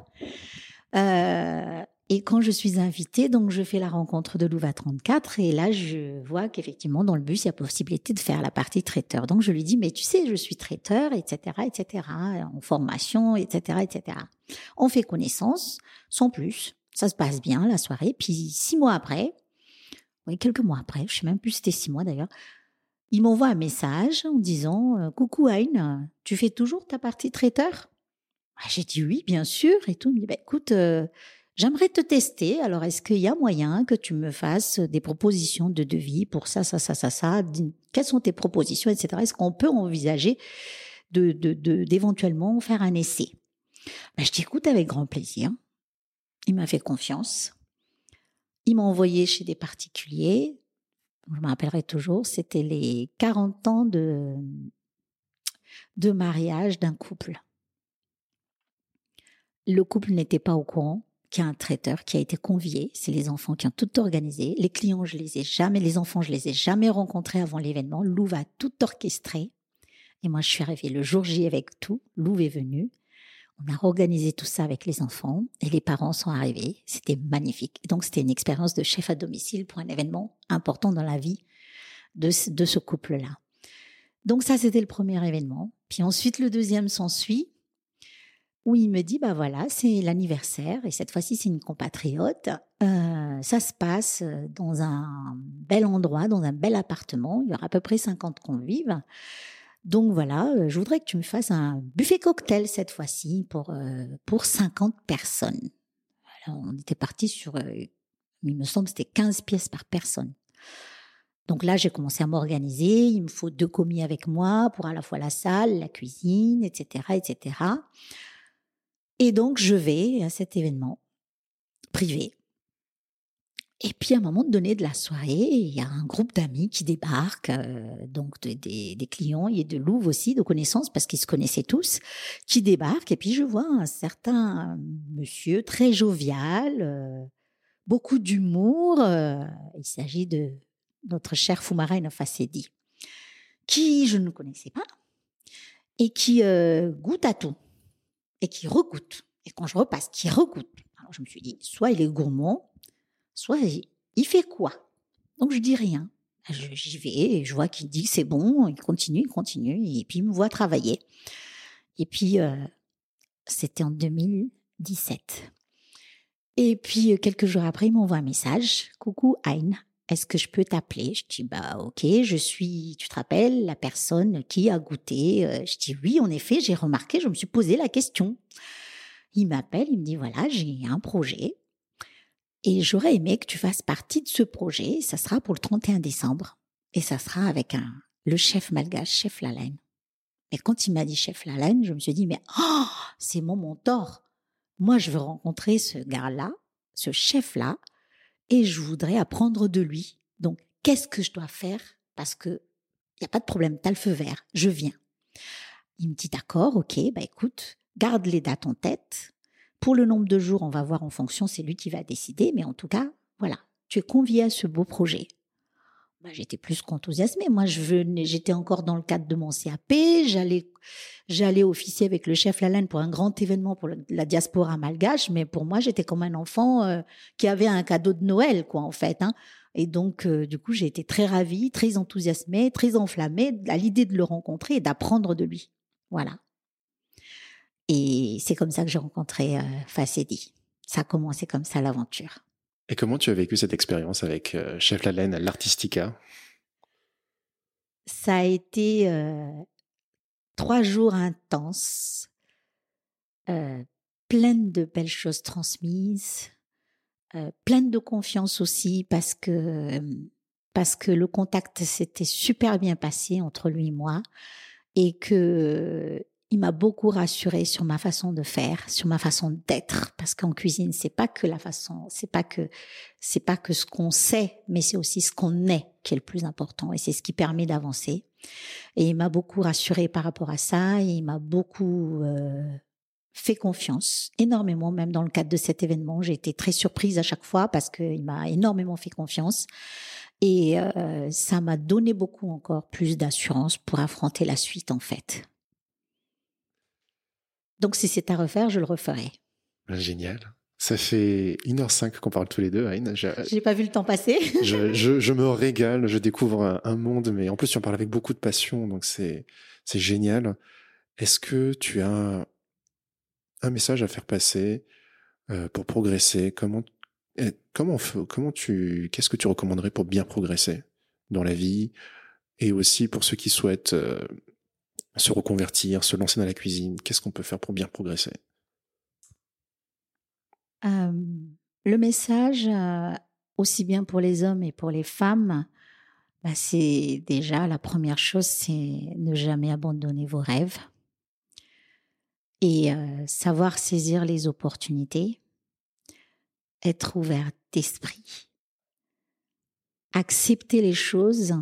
Euh, et quand je suis invitée, donc je fais la rencontre de Louva 34 et là je vois qu'effectivement dans le bus il y a possibilité de faire la partie traiteur. Donc je lui dis mais tu sais je suis traiteur etc etc en formation etc etc. On fait connaissance sans plus, ça se passe bien la soirée. Puis six mois après, oui quelques mois après, je sais même plus c'était six mois d'ailleurs, il m'envoie un message en disant euh, coucou Aïn, tu fais toujours ta partie traiteur? Ah, J'ai dit oui bien sûr et tout. Il me dit bah, écoute euh, J'aimerais te tester. Alors, est-ce qu'il y a moyen que tu me fasses des propositions de devis pour ça, ça, ça, ça, ça? Quelles sont tes propositions, etc. Est-ce qu'on peut envisager de, d'éventuellement faire un essai? Ben, Je t'écoute avec grand plaisir. Il m'a fait confiance. Il m'a envoyé chez des particuliers. Je me rappellerai toujours, c'était les 40 ans de, de mariage d'un couple. Le couple n'était pas au courant qu'il y a un traiteur qui a été convié. C'est les enfants qui ont tout organisé. Les clients, je les ai jamais, les enfants, je les ai jamais rencontrés avant l'événement. Lou va tout orchestrer. Et moi, je suis arrivée le jour J avec tout. Lou est venu. On a organisé tout ça avec les enfants et les parents sont arrivés. C'était magnifique. donc, c'était une expérience de chef à domicile pour un événement important dans la vie de, de ce couple-là. Donc ça, c'était le premier événement. Puis ensuite, le deuxième s'ensuit, où il me dit, bah voilà, c'est l'anniversaire, et cette fois-ci, c'est une compatriote. Euh, ça se passe dans un bel endroit, dans un bel appartement. Il y aura à peu près 50 convives. Donc voilà, euh, je voudrais que tu me fasses un buffet cocktail cette fois-ci pour, euh, pour 50 personnes. On était parti sur, il me semble, c'était 15 pièces par personne. Donc là, j'ai commencé à m'organiser. Il me faut deux commis avec moi pour à la fois la salle, la cuisine, etc., etc. Et donc, je vais à cet événement privé. Et puis, à un moment donné de la soirée, il y a un groupe d'amis qui débarquent, euh, donc des, clients et de Louvre aussi, de connaissances, parce qu'ils se connaissaient tous, qui débarquent. Et puis, je vois un certain monsieur très jovial, euh, beaucoup d'humour. Euh, il s'agit de notre cher Fumara Fassedi, qui je ne connaissais pas et qui euh, goûte à tout et qui regoute. Et quand je repasse, qui regoute. Alors je me suis dit, soit il est gourmand, soit il fait quoi? Donc je dis rien. J'y vais et je vois qu'il dit c'est bon, il continue, il continue, et puis il me voit travailler. Et puis, euh, c'était en 2017. Et puis, euh, quelques jours après, il m'envoie un message. Coucou, Ayn est-ce que je peux t'appeler? Je dis bah ok, je suis, tu te rappelles, la personne qui a goûté. Euh, je dis oui, en effet, j'ai remarqué, je me suis posé la question. Il m'appelle, il me dit voilà, j'ai un projet et j'aurais aimé que tu fasses partie de ce projet. Ça sera pour le 31 décembre et ça sera avec un le chef malgache, chef Lalaine. Et quand il m'a dit chef Lalaine, je me suis dit mais oh, c'est mon mentor. Moi, je veux rencontrer ce gars-là, ce chef-là et je voudrais apprendre de lui. Donc, qu'est-ce que je dois faire? Parce que il n'y a pas de problème, tu le feu vert, je viens. Il me dit d'accord, ok, bah écoute, garde les dates en tête. Pour le nombre de jours, on va voir en fonction, c'est lui qui va décider, mais en tout cas, voilà, tu es convié à ce beau projet. Bah, j'étais plus qu'enthousiasmée. Moi, j'étais encore dans le cadre de mon CAP. J'allais, j'allais officier avec le chef Lalaine pour un grand événement pour la diaspora malgache. Mais pour moi, j'étais comme un enfant euh, qui avait un cadeau de Noël, quoi, en fait. Hein. Et donc, euh, du coup, j'ai été très ravie, très enthousiasmée, très enflammée à l'idée de le rencontrer et d'apprendre de lui. Voilà. Et c'est comme ça que j'ai rencontré euh, Facedi. Ça a commencé comme ça l'aventure. Et comment tu as vécu cette expérience avec euh, Chef Lalaine à l'Artistica? Ça a été euh, trois jours intenses, euh, pleines de belles choses transmises, euh, pleines de confiance aussi parce que parce que le contact s'était super bien passé entre lui et moi et que il m'a beaucoup rassuré sur ma façon de faire, sur ma façon d'être, parce qu'en cuisine, c'est pas que la façon, c'est pas que, c'est pas que ce qu'on sait, mais c'est aussi ce qu'on est qui est le plus important, et c'est ce qui permet d'avancer. Et il m'a beaucoup rassuré par rapport à ça, et il m'a beaucoup euh, fait confiance, énormément, même dans le cadre de cet événement. J'ai été très surprise à chaque fois parce qu'il m'a énormément fait confiance. Et euh, ça m'a donné beaucoup encore plus d'assurance pour affronter la suite, en fait. Donc si c'est à refaire, je le referai. Ben, génial. Ça fait 1h05 qu'on parle tous les deux, Aïn. J'ai pas vu le temps passer. je, je, je, me régale, je découvre un, monde, mais en plus tu en parles avec beaucoup de passion, donc c'est c'est génial. Est-ce que tu as un message à faire passer euh, pour progresser? Comment eh, comment comment tu qu'est-ce que tu recommanderais pour bien progresser dans la vie? Et aussi pour ceux qui souhaitent euh, se reconvertir, se lancer dans la cuisine Qu'est-ce qu'on peut faire pour bien progresser? Le message, euh, aussi bien pour les hommes et pour les femmes, bah, c'est déjà la première chose, c'est ne jamais abandonner vos rêves et euh, savoir saisir les opportunités, être ouvert d'esprit, accepter les choses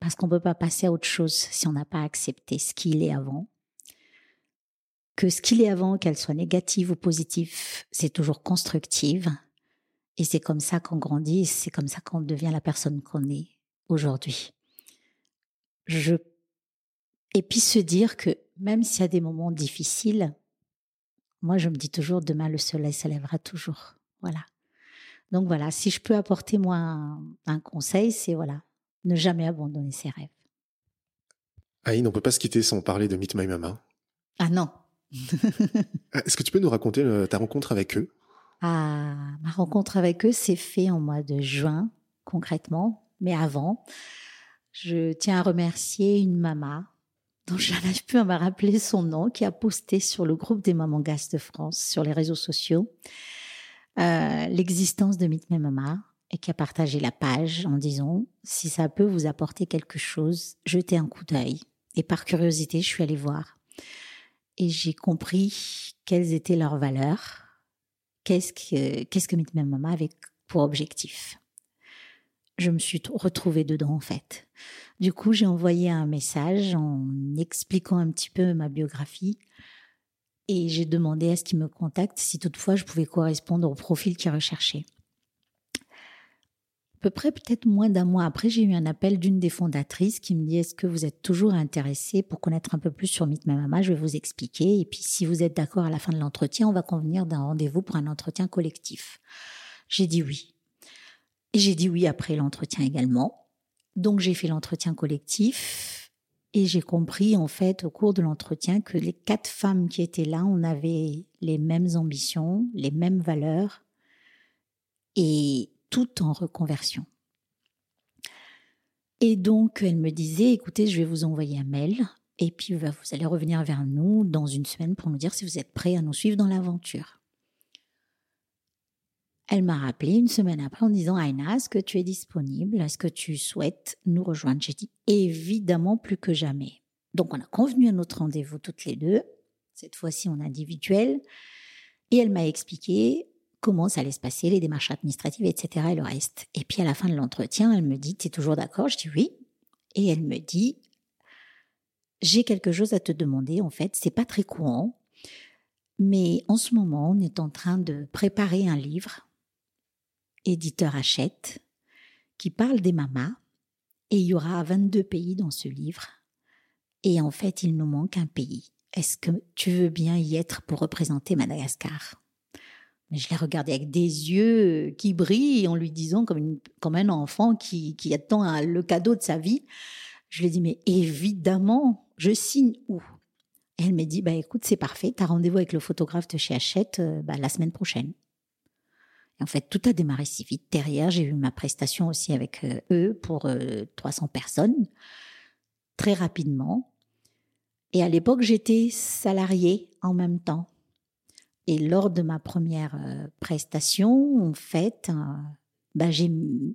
parce qu'on ne peut pas passer à autre chose si on n'a pas accepté ce qu'il est avant. Que ce qu'il est avant, qu'elle soit négative ou positive, c'est toujours constructive. Et c'est comme ça qu'on grandit, c'est comme ça qu'on devient la personne qu'on est aujourd'hui. Je... Et puis se dire que même s'il y a des moments difficiles, moi je me dis toujours demain le soleil se lèvera toujours. Voilà. Donc voilà, si je peux apporter moi un conseil, c'est voilà, ne jamais abandonner ses rêves. Aïe, on peut pas se quitter sans parler de Meet My Mama. Ah non. Ah, est-ce que tu peux nous raconter euh, ta rencontre avec eux? Ah, ma rencontre avec eux s'est faite en mois de juin, concrètement. Mais avant, je tiens à remercier une maman dont je n'arrive plus à me rappeler son nom, qui a posté sur le groupe des mamans de France sur les réseaux sociaux euh, l'existence de Meet My Mama et qui a partagé la page en disant si ça peut vous apporter quelque chose, jetez un coup d'œil. Et par curiosité, je suis allée voir. Et j'ai compris quelles étaient leurs valeurs, qu'est-ce que, qu'est-ce que Mama avait pour objectif. Je me suis retrouvée dedans, en fait. Du coup, j'ai envoyé un message en expliquant un petit peu ma biographie et j'ai demandé à ce qu'ils me contactent si toutefois je pouvais correspondre au profil qu'ils recherchaient. Peu près peut-être moins d'un mois après, j'ai eu un appel d'une des fondatrices qui me dit Est-ce que vous êtes toujours intéressé pour connaître un peu plus sur Meet My Mama? Je vais vous expliquer. Et puis, si vous êtes d'accord à la fin de l'entretien, on va convenir d'un rendez-vous pour un entretien collectif. J'ai dit oui. Et j'ai dit oui après l'entretien également. Donc, j'ai fait l'entretien collectif et j'ai compris, en fait, au cours de l'entretien, que les quatre femmes qui étaient là, on avait les mêmes ambitions, les mêmes valeurs et tout en reconversion. Et donc, elle me disait, écoutez, je vais vous envoyer un mail et puis vous allez revenir vers nous dans une semaine pour nous dire si vous êtes prêts à nous suivre dans l'aventure. Elle m'a rappelé une semaine après en disant Aina, est-ce que tu es disponible? Est-ce que tu souhaites nous rejoindre? J'ai dit évidemment plus que jamais. Donc on a convenu un autre rendez-vous toutes les deux, cette fois-ci en individuel, et elle m'a expliqué comment ça allait se passer, les démarches administratives, etc. et le reste. Et puis à la fin de l'entretien, elle me dit, tu es toujours d'accord? Je dis oui. Et elle me dit, j'ai quelque chose à te demander, en fait, c'est pas très courant, mais en ce moment, on est en train de préparer un livre, éditeur Hachette, qui parle des mamas, et il y aura 22 pays dans ce livre, et en fait, il nous manque un pays. Est-ce que tu veux bien y être pour représenter Madagascar? Mais je l'ai regardé avec des yeux qui brillent en lui disant comme, un enfant qui, attend le cadeau de sa vie. Je lui ai dit, mais évidemment, je signe où? Et elle m'a dit, bah écoute, c'est parfait, tu as rendez-vous avec le photographe de chez Hachette euh, bah, la semaine prochaine. Et en fait, tout a démarré si vite. Derrière, j'ai eu ma prestation aussi avec euh, eux pour 300 euh, personnes, très rapidement. Et à l'époque, j'étais salariée en même temps. Et lors de ma première euh, prestation, en fait, euh, bah, j'ai mis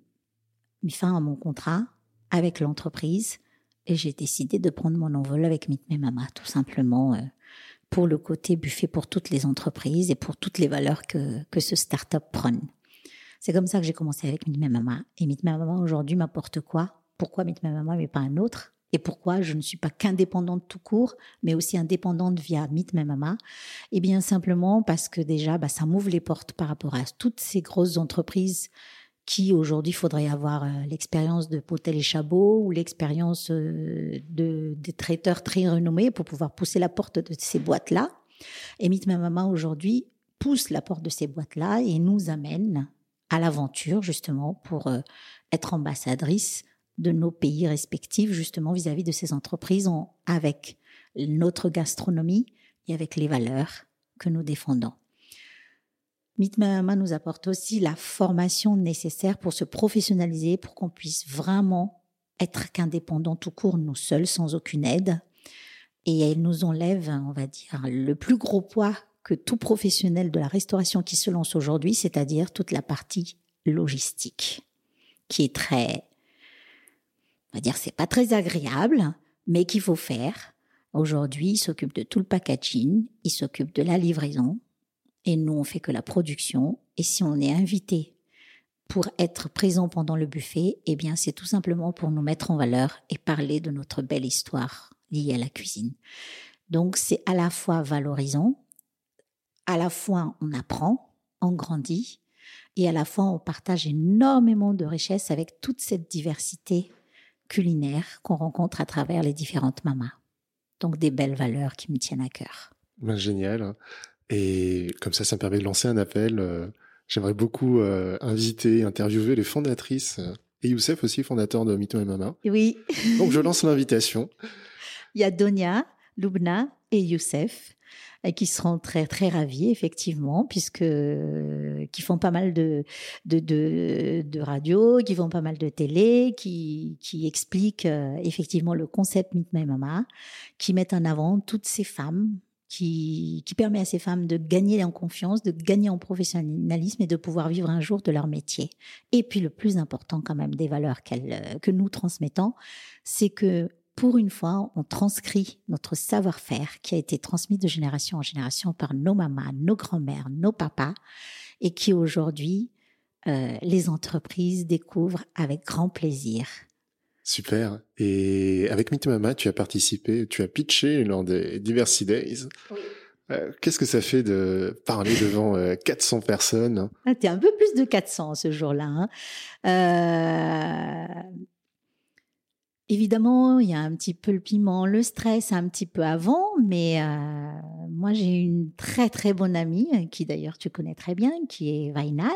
fin à mon contrat avec l'entreprise et j'ai décidé de prendre mon envol avec Meet Mama, tout simplement euh, pour le côté buffet pour toutes les entreprises et pour toutes les valeurs que, que ce start-up prône. C'est comme ça que j'ai commencé avec Meet Mama. Et Meet Mama aujourd'hui m'apporte quoi? Pourquoi Meet Mama mais pas un autre? Et pourquoi je ne suis pas qu'indépendante tout court, mais aussi indépendante via Meet My Mama? Eh bien simplement parce que déjà, bah, ça m'ouvre les portes par rapport à toutes ces grosses entreprises qui aujourd'hui faudrait avoir euh, l'expérience de Potel et Chabot ou l'expérience euh, de des traiteurs très renommés pour pouvoir pousser la porte de ces boîtes-là. Et Meet My Mama aujourd'hui pousse la porte de ces boîtes-là et nous amène à l'aventure justement pour euh, être ambassadrice de nos pays respectifs, justement vis-à-vis de ces entreprises, avec notre gastronomie et avec les valeurs que nous défendons. Mitmama nous apporte aussi la formation nécessaire pour se professionnaliser, pour qu'on puisse vraiment être qu'indépendant tout court, nous seuls, sans aucune aide. Et elle nous enlève, on va dire, le plus gros poids que tout professionnel de la restauration qui se lance aujourd'hui, c'est-à-dire toute la partie logistique, qui est très on va dire c'est pas très agréable, mais qu'il faut faire. Aujourd'hui, il s'occupe de tout le packaging, il s'occupe de la livraison, et nous on fait que la production. Et si on est invité pour être présent pendant le buffet, eh bien c'est tout simplement pour nous mettre en valeur et parler de notre belle histoire liée à la cuisine. Donc c'est à la fois valorisant, à la fois on apprend, on grandit, et à la fois on partage énormément de richesses avec toute cette diversité culinaires qu'on rencontre à travers les différentes mamas. Donc des belles valeurs qui me tiennent à cœur. Ben, génial. Et comme ça, ça me permet de lancer un appel. Euh, j'aimerais beaucoup euh, inviter, interviewer les fondatrices euh, et Youssef aussi, fondateur de Mito et Mama. Oui. Donc je lance l'invitation. Il y a Donia, Lubna et Youssef qui seront très très ravis effectivement puisque qui font pas mal de de, de, radio, qui font pas mal de télé, qui qui expliquent euh, effectivement le concept Meet My Mama, qui mettent en avant toutes ces femmes qui, qui permet à ces femmes de gagner en confiance, de gagner en professionnalisme et de pouvoir vivre un jour de leur métier. Et puis le plus important quand même des valeurs qu'elles, que nous transmettons, c'est que pour une fois, on transcrit notre savoir-faire qui a été transmis de génération en génération par nos mamans, nos grands-mères, nos papas, et qui aujourd'hui, euh, les entreprises découvrent avec grand plaisir. Super. Et avec Meet Mama, tu as participé, tu as pitché lors des Diversity Days. Oui. Euh, qu'est-ce que ça fait de parler devant 400 euh, personnes? Ah, T'es un peu plus de 400 ce jour-là. Hein. Euh, Évidemment, il y a un petit peu le piment, le stress un petit peu avant, mais euh, moi j'ai une très très bonne amie qui d'ailleurs tu connais très bien, qui est Vainal,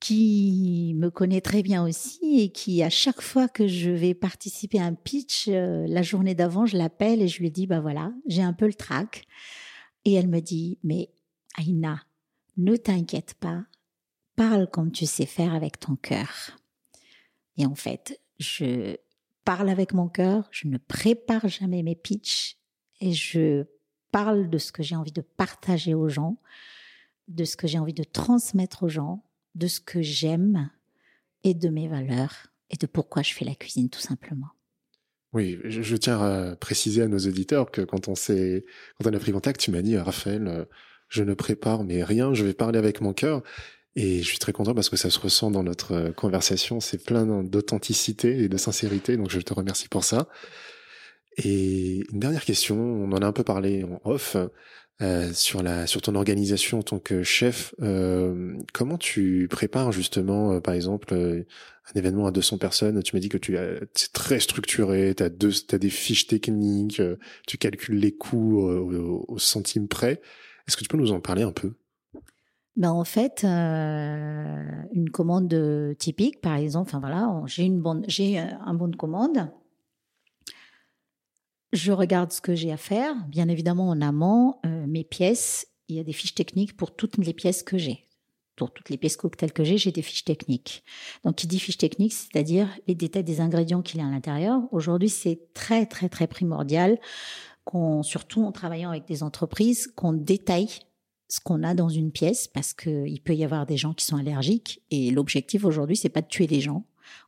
qui me connaît très bien aussi et qui à chaque fois que je vais participer à un pitch, euh, la journée d'avant, je l'appelle et je lui dis bah voilà, j'ai un peu le trac et elle me dit mais Aïna, ne t'inquiète pas, parle comme tu sais faire avec ton cœur. Et en fait, je parle avec mon cœur, je ne prépare jamais mes pitchs et je parle de ce que j'ai envie de partager aux gens, de ce que j'ai envie de transmettre aux gens, de ce que j'aime et de mes valeurs et de pourquoi je fais la cuisine tout simplement. Oui, je, tiens à préciser à nos auditeurs que quand on s'est, quand on a pris contact, tu m'as dit, Raphaël, euh, je ne prépare mais rien, je vais parler avec mon cœur. Et je suis très content parce que ça se ressent dans notre euh, conversation. C'est plein d'authenticité et de sincérité. Donc je te remercie pour ça. Et une dernière question, on en a un peu parlé en off. Euh, sur la sur ton organisation en tant que chef, euh, comment tu prépares justement, euh, par exemple, euh, un événement à 200 personnes? Tu m'as dit que tu c'est très structuré, tu as deux as des fiches techniques, tu calcules les coûts au centime près. Est-ce que tu peux nous en parler un peu? Ben en fait, euh, une commande typique, par exemple, enfin voilà, j'ai une bonne, j'ai un bon de commande. Je regarde ce que j'ai à faire. Bien évidemment, en amont, euh, mes pièces, il y a des fiches techniques pour toutes les pièces que j'ai. Pour toutes les pièces cocktail que j'ai, j'ai des fiches techniques. Donc, qui dit fiches techniques, c'est-à-dire les détails des ingrédients qu'il y a à l'intérieur. Aujourd'hui, c'est très, très, très primordial qu'on, surtout en travaillant avec des entreprises, qu'on détaille ce qu'on a dans une pièce parce qu'il peut y avoir des gens qui sont allergiques et l'objectif aujourd'hui c'est pas de tuer les gens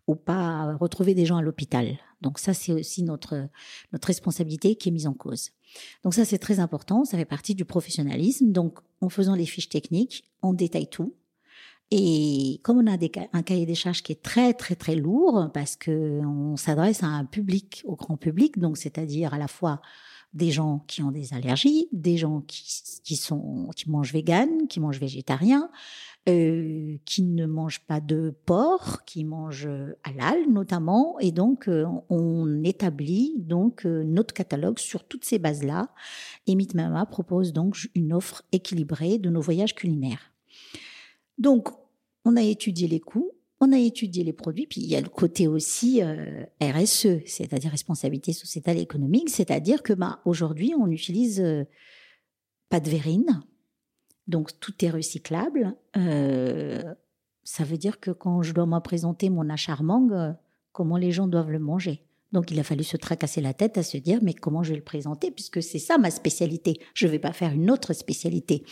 ou pas retrouver des gens à l'hôpital. Donc ça c'est aussi notre notre responsabilité qui est mise en cause. Donc ça c'est très important, ça fait partie du professionnalisme. Donc en faisant les fiches techniques, on détaille tout. Et comme on a un cahier des charges qui est très très très lourd parce que on s'adresse à un public, au grand public, donc c'est-à-dire à la fois des gens qui ont des allergies, des gens qui, qui sont qui mangent vegan, qui mangent végétarien, euh, qui ne mangent pas de porc, qui mangent halal notamment, et donc euh, on établit donc euh, notre catalogue sur toutes ces bases-là. Et Mama propose donc une offre équilibrée de nos voyages culinaires. Donc on a étudié les coûts, on a étudié les produits, puis il y a le côté aussi euh, RSE, c'est-à-dire responsabilité sociétale et économique, c'est-à-dire que bah, aujourd'hui, on n'utilise euh, pas de verrine, donc tout est recyclable. Euh, ça veut dire que quand je dois me présenter mon acharmang, comment les gens doivent le manger? Donc il a fallu se tracasser la tête à se dire mais comment je vais le présenter puisque c'est ça ma spécialité. Je ne vais pas faire une autre spécialité.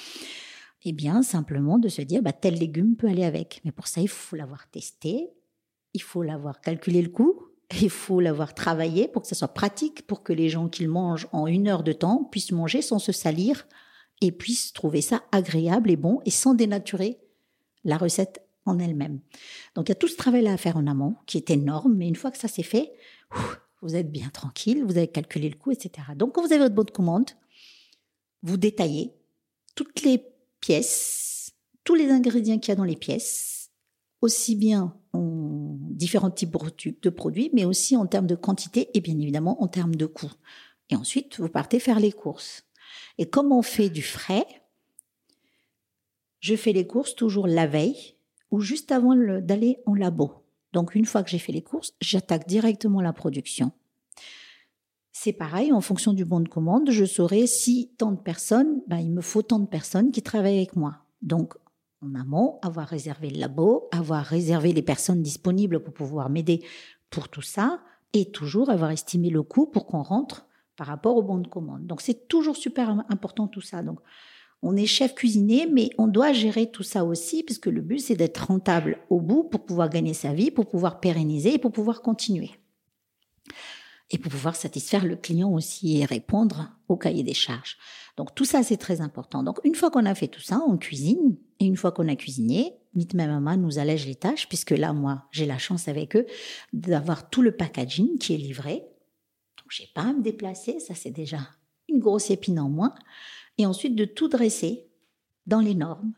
Eh bien, simplement de se dire, bah, tel légume peut aller avec. Mais pour ça, il faut l'avoir testé, il faut l'avoir calculé le coût, il faut l'avoir travaillé pour que ça soit pratique, pour que les gens qui le mangent en une heure de temps puissent manger sans se salir et puissent trouver ça agréable et bon et sans dénaturer la recette en elle-même. Donc il y a tout ce travail-là à faire en amont qui est énorme, mais une fois que ça c'est fait, vous êtes bien tranquille, vous avez calculé le coût, etc. Donc quand vous avez votre bonne commande, vous détaillez toutes les pièces, tous les ingrédients qu'il y a dans les pièces, aussi bien en différents types de produits, mais aussi en termes de quantité et bien évidemment en termes de coût. Et ensuite, vous partez faire les courses. Et comme on fait du frais, je fais les courses toujours la veille ou juste avant d'aller en labo. Donc une fois que j'ai fait les courses, j'attaque directement la production. C'est pareil, en fonction du bon de commande, je saurai si tant de personnes, ben, il me faut tant de personnes qui travaillent avec moi. Donc, en amont, avoir réservé le labo, avoir réservé les personnes disponibles pour pouvoir m'aider pour tout ça, et toujours avoir estimé le coût pour qu'on rentre par rapport au bon de commande. Donc, c'est toujours super important tout ça. Donc, on est chef cuisinier, mais on doit gérer tout ça aussi, parce que le but, c'est d'être rentable au bout pour pouvoir gagner sa vie, pour pouvoir pérenniser et pour pouvoir continuer. Et pour pouvoir satisfaire le client aussi et répondre au cahier des charges. Donc tout ça, c'est très important. Donc une fois qu'on a fait tout ça, on cuisine. Et une fois qu'on a cuisiné, ma Maman nous allège les tâches, puisque là, moi, j'ai la chance avec eux d'avoir tout le packaging qui est livré. Donc j'ai pas à me déplacer, ça c'est déjà une grosse épine en moins et ensuite de tout dresser dans les normes.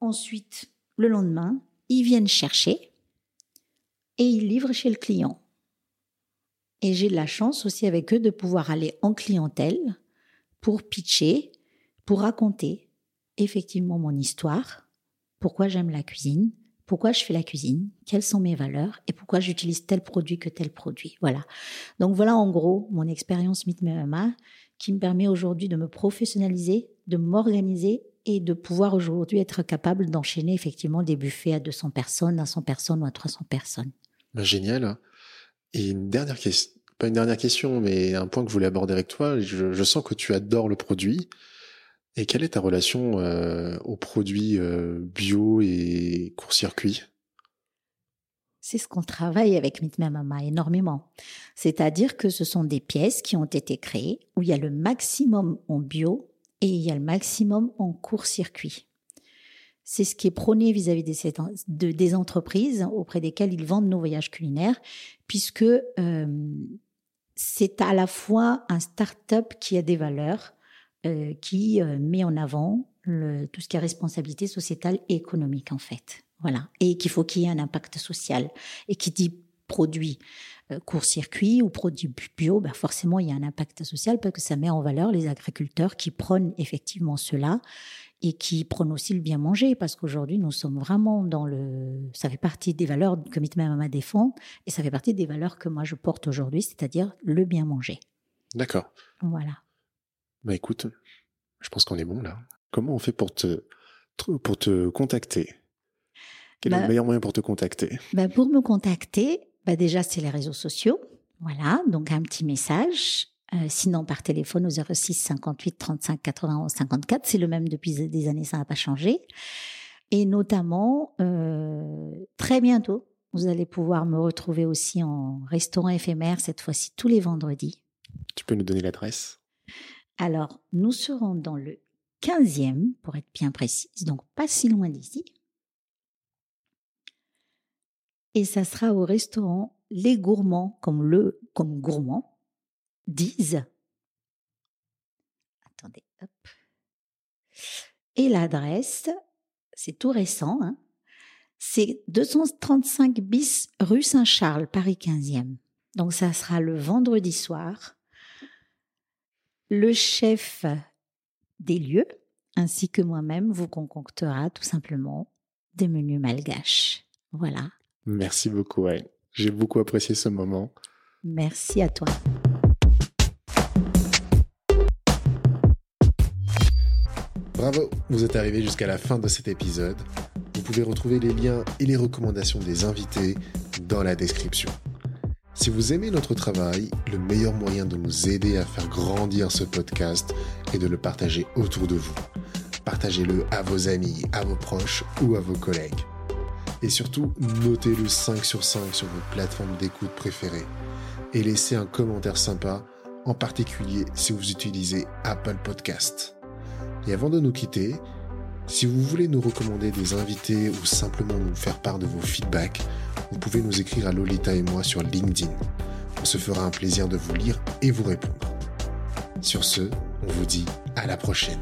Ensuite, le lendemain, ils viennent chercher et ils livrent chez le client. Et j'ai de la chance aussi avec eux de pouvoir aller en clientèle pour pitcher, pour raconter effectivement mon histoire, pourquoi j'aime la cuisine, pourquoi je fais la cuisine, quelles sont mes valeurs et pourquoi j'utilise tel produit que tel produit. Voilà. Donc voilà en gros mon expérience MMA qui me permet aujourd'hui de me professionnaliser, de m'organiser et de pouvoir aujourd'hui être capable d'enchaîner effectivement des buffets à 200 personnes, à 100 personnes ou à 300 personnes. Ben, génial. Et une dernière question, pas une dernière question, mais un point que je voulais aborder avec toi. Je, sens que tu adores le produit. Et quelle est ta relation euh, aux produits euh, bio et court-circuit? C'est ce qu'on travaille avec Mama énormément. C'est-à-dire que ce sont des pièces qui ont été créées où il y a le maximum en bio et il y a le maximum en court-circuit. C'est ce qui est prôné vis-à-vis des, entreprises auprès desquelles ils vendent nos voyages culinaires, puisque euh, c'est à la fois un start-up qui a des valeurs, euh, qui euh, met en avant tout ce qui est responsabilité sociétale et économique en fait. Voilà. Et qu'il faut qu'il y ait un impact social. Et qui dit produit court-circuit ou produit bio, ben forcément il y a un impact social parce que ça met en valeur les agriculteurs qui prônent effectivement cela et qui prônent aussi le bien manger parce qu'aujourd'hui nous sommes vraiment dans le ça fait partie des valeurs que Mama défend et ça fait partie des valeurs que moi je porte aujourd'hui c'est-à-dire le bien manger. D'accord. Voilà. Bah écoute, je pense qu'on est bon là. Comment on fait pour te pour te contacter? Quel est le bah, meilleur moyen pour te contacter? bah Pour me contacter, bah déjà, c'est les réseaux sociaux. Voilà, donc un petit message. Euh, sinon, par téléphone au 06 58 35 91 54. C'est le même depuis des années, ça n'a pas changé. Et notamment, euh, très bientôt, vous allez pouvoir me retrouver aussi en restaurant éphémère, cette fois-ci tous les vendredis. Tu peux nous donner l'adresse? Alors, nous serons dans le 15e, pour être bien précise, donc pas si loin d'ici et ça sera au restaurant Les Gourmands, comme le comme gourmand, disent. Attendez, hop. Et l'adresse, c'est tout récent, hein, c'est 235 bis rue Saint-Charles, Paris 15e. Donc ça sera le vendredi soir. Le chef des lieux, ainsi que moi-même, vous concoctera tout simplement des menus malgaches. Voilà. Merci beaucoup, ouais. J'ai beaucoup apprécié ce moment. Merci à toi. Bravo, vous êtes arrivé jusqu'à la fin de cet épisode. Vous pouvez retrouver les liens et les recommandations des invités dans la description. Si vous aimez notre travail, le meilleur moyen de nous aider à faire grandir ce podcast est de le partager autour de vous. Partagez-le à vos amis, à vos proches ou à vos collègues. Et surtout, notez le 5 sur 5 sur votre plateforme d'écoute préférée. Et laissez un commentaire sympa, en particulier si vous utilisez Apple Podcast. Et avant de nous quitter, si vous voulez nous recommander des invités ou simplement nous faire part de vos feedbacks, vous pouvez nous écrire à Lolita et moi sur LinkedIn. On se fera un plaisir de vous lire et vous répondre. Sur ce, on vous dit à la prochaine.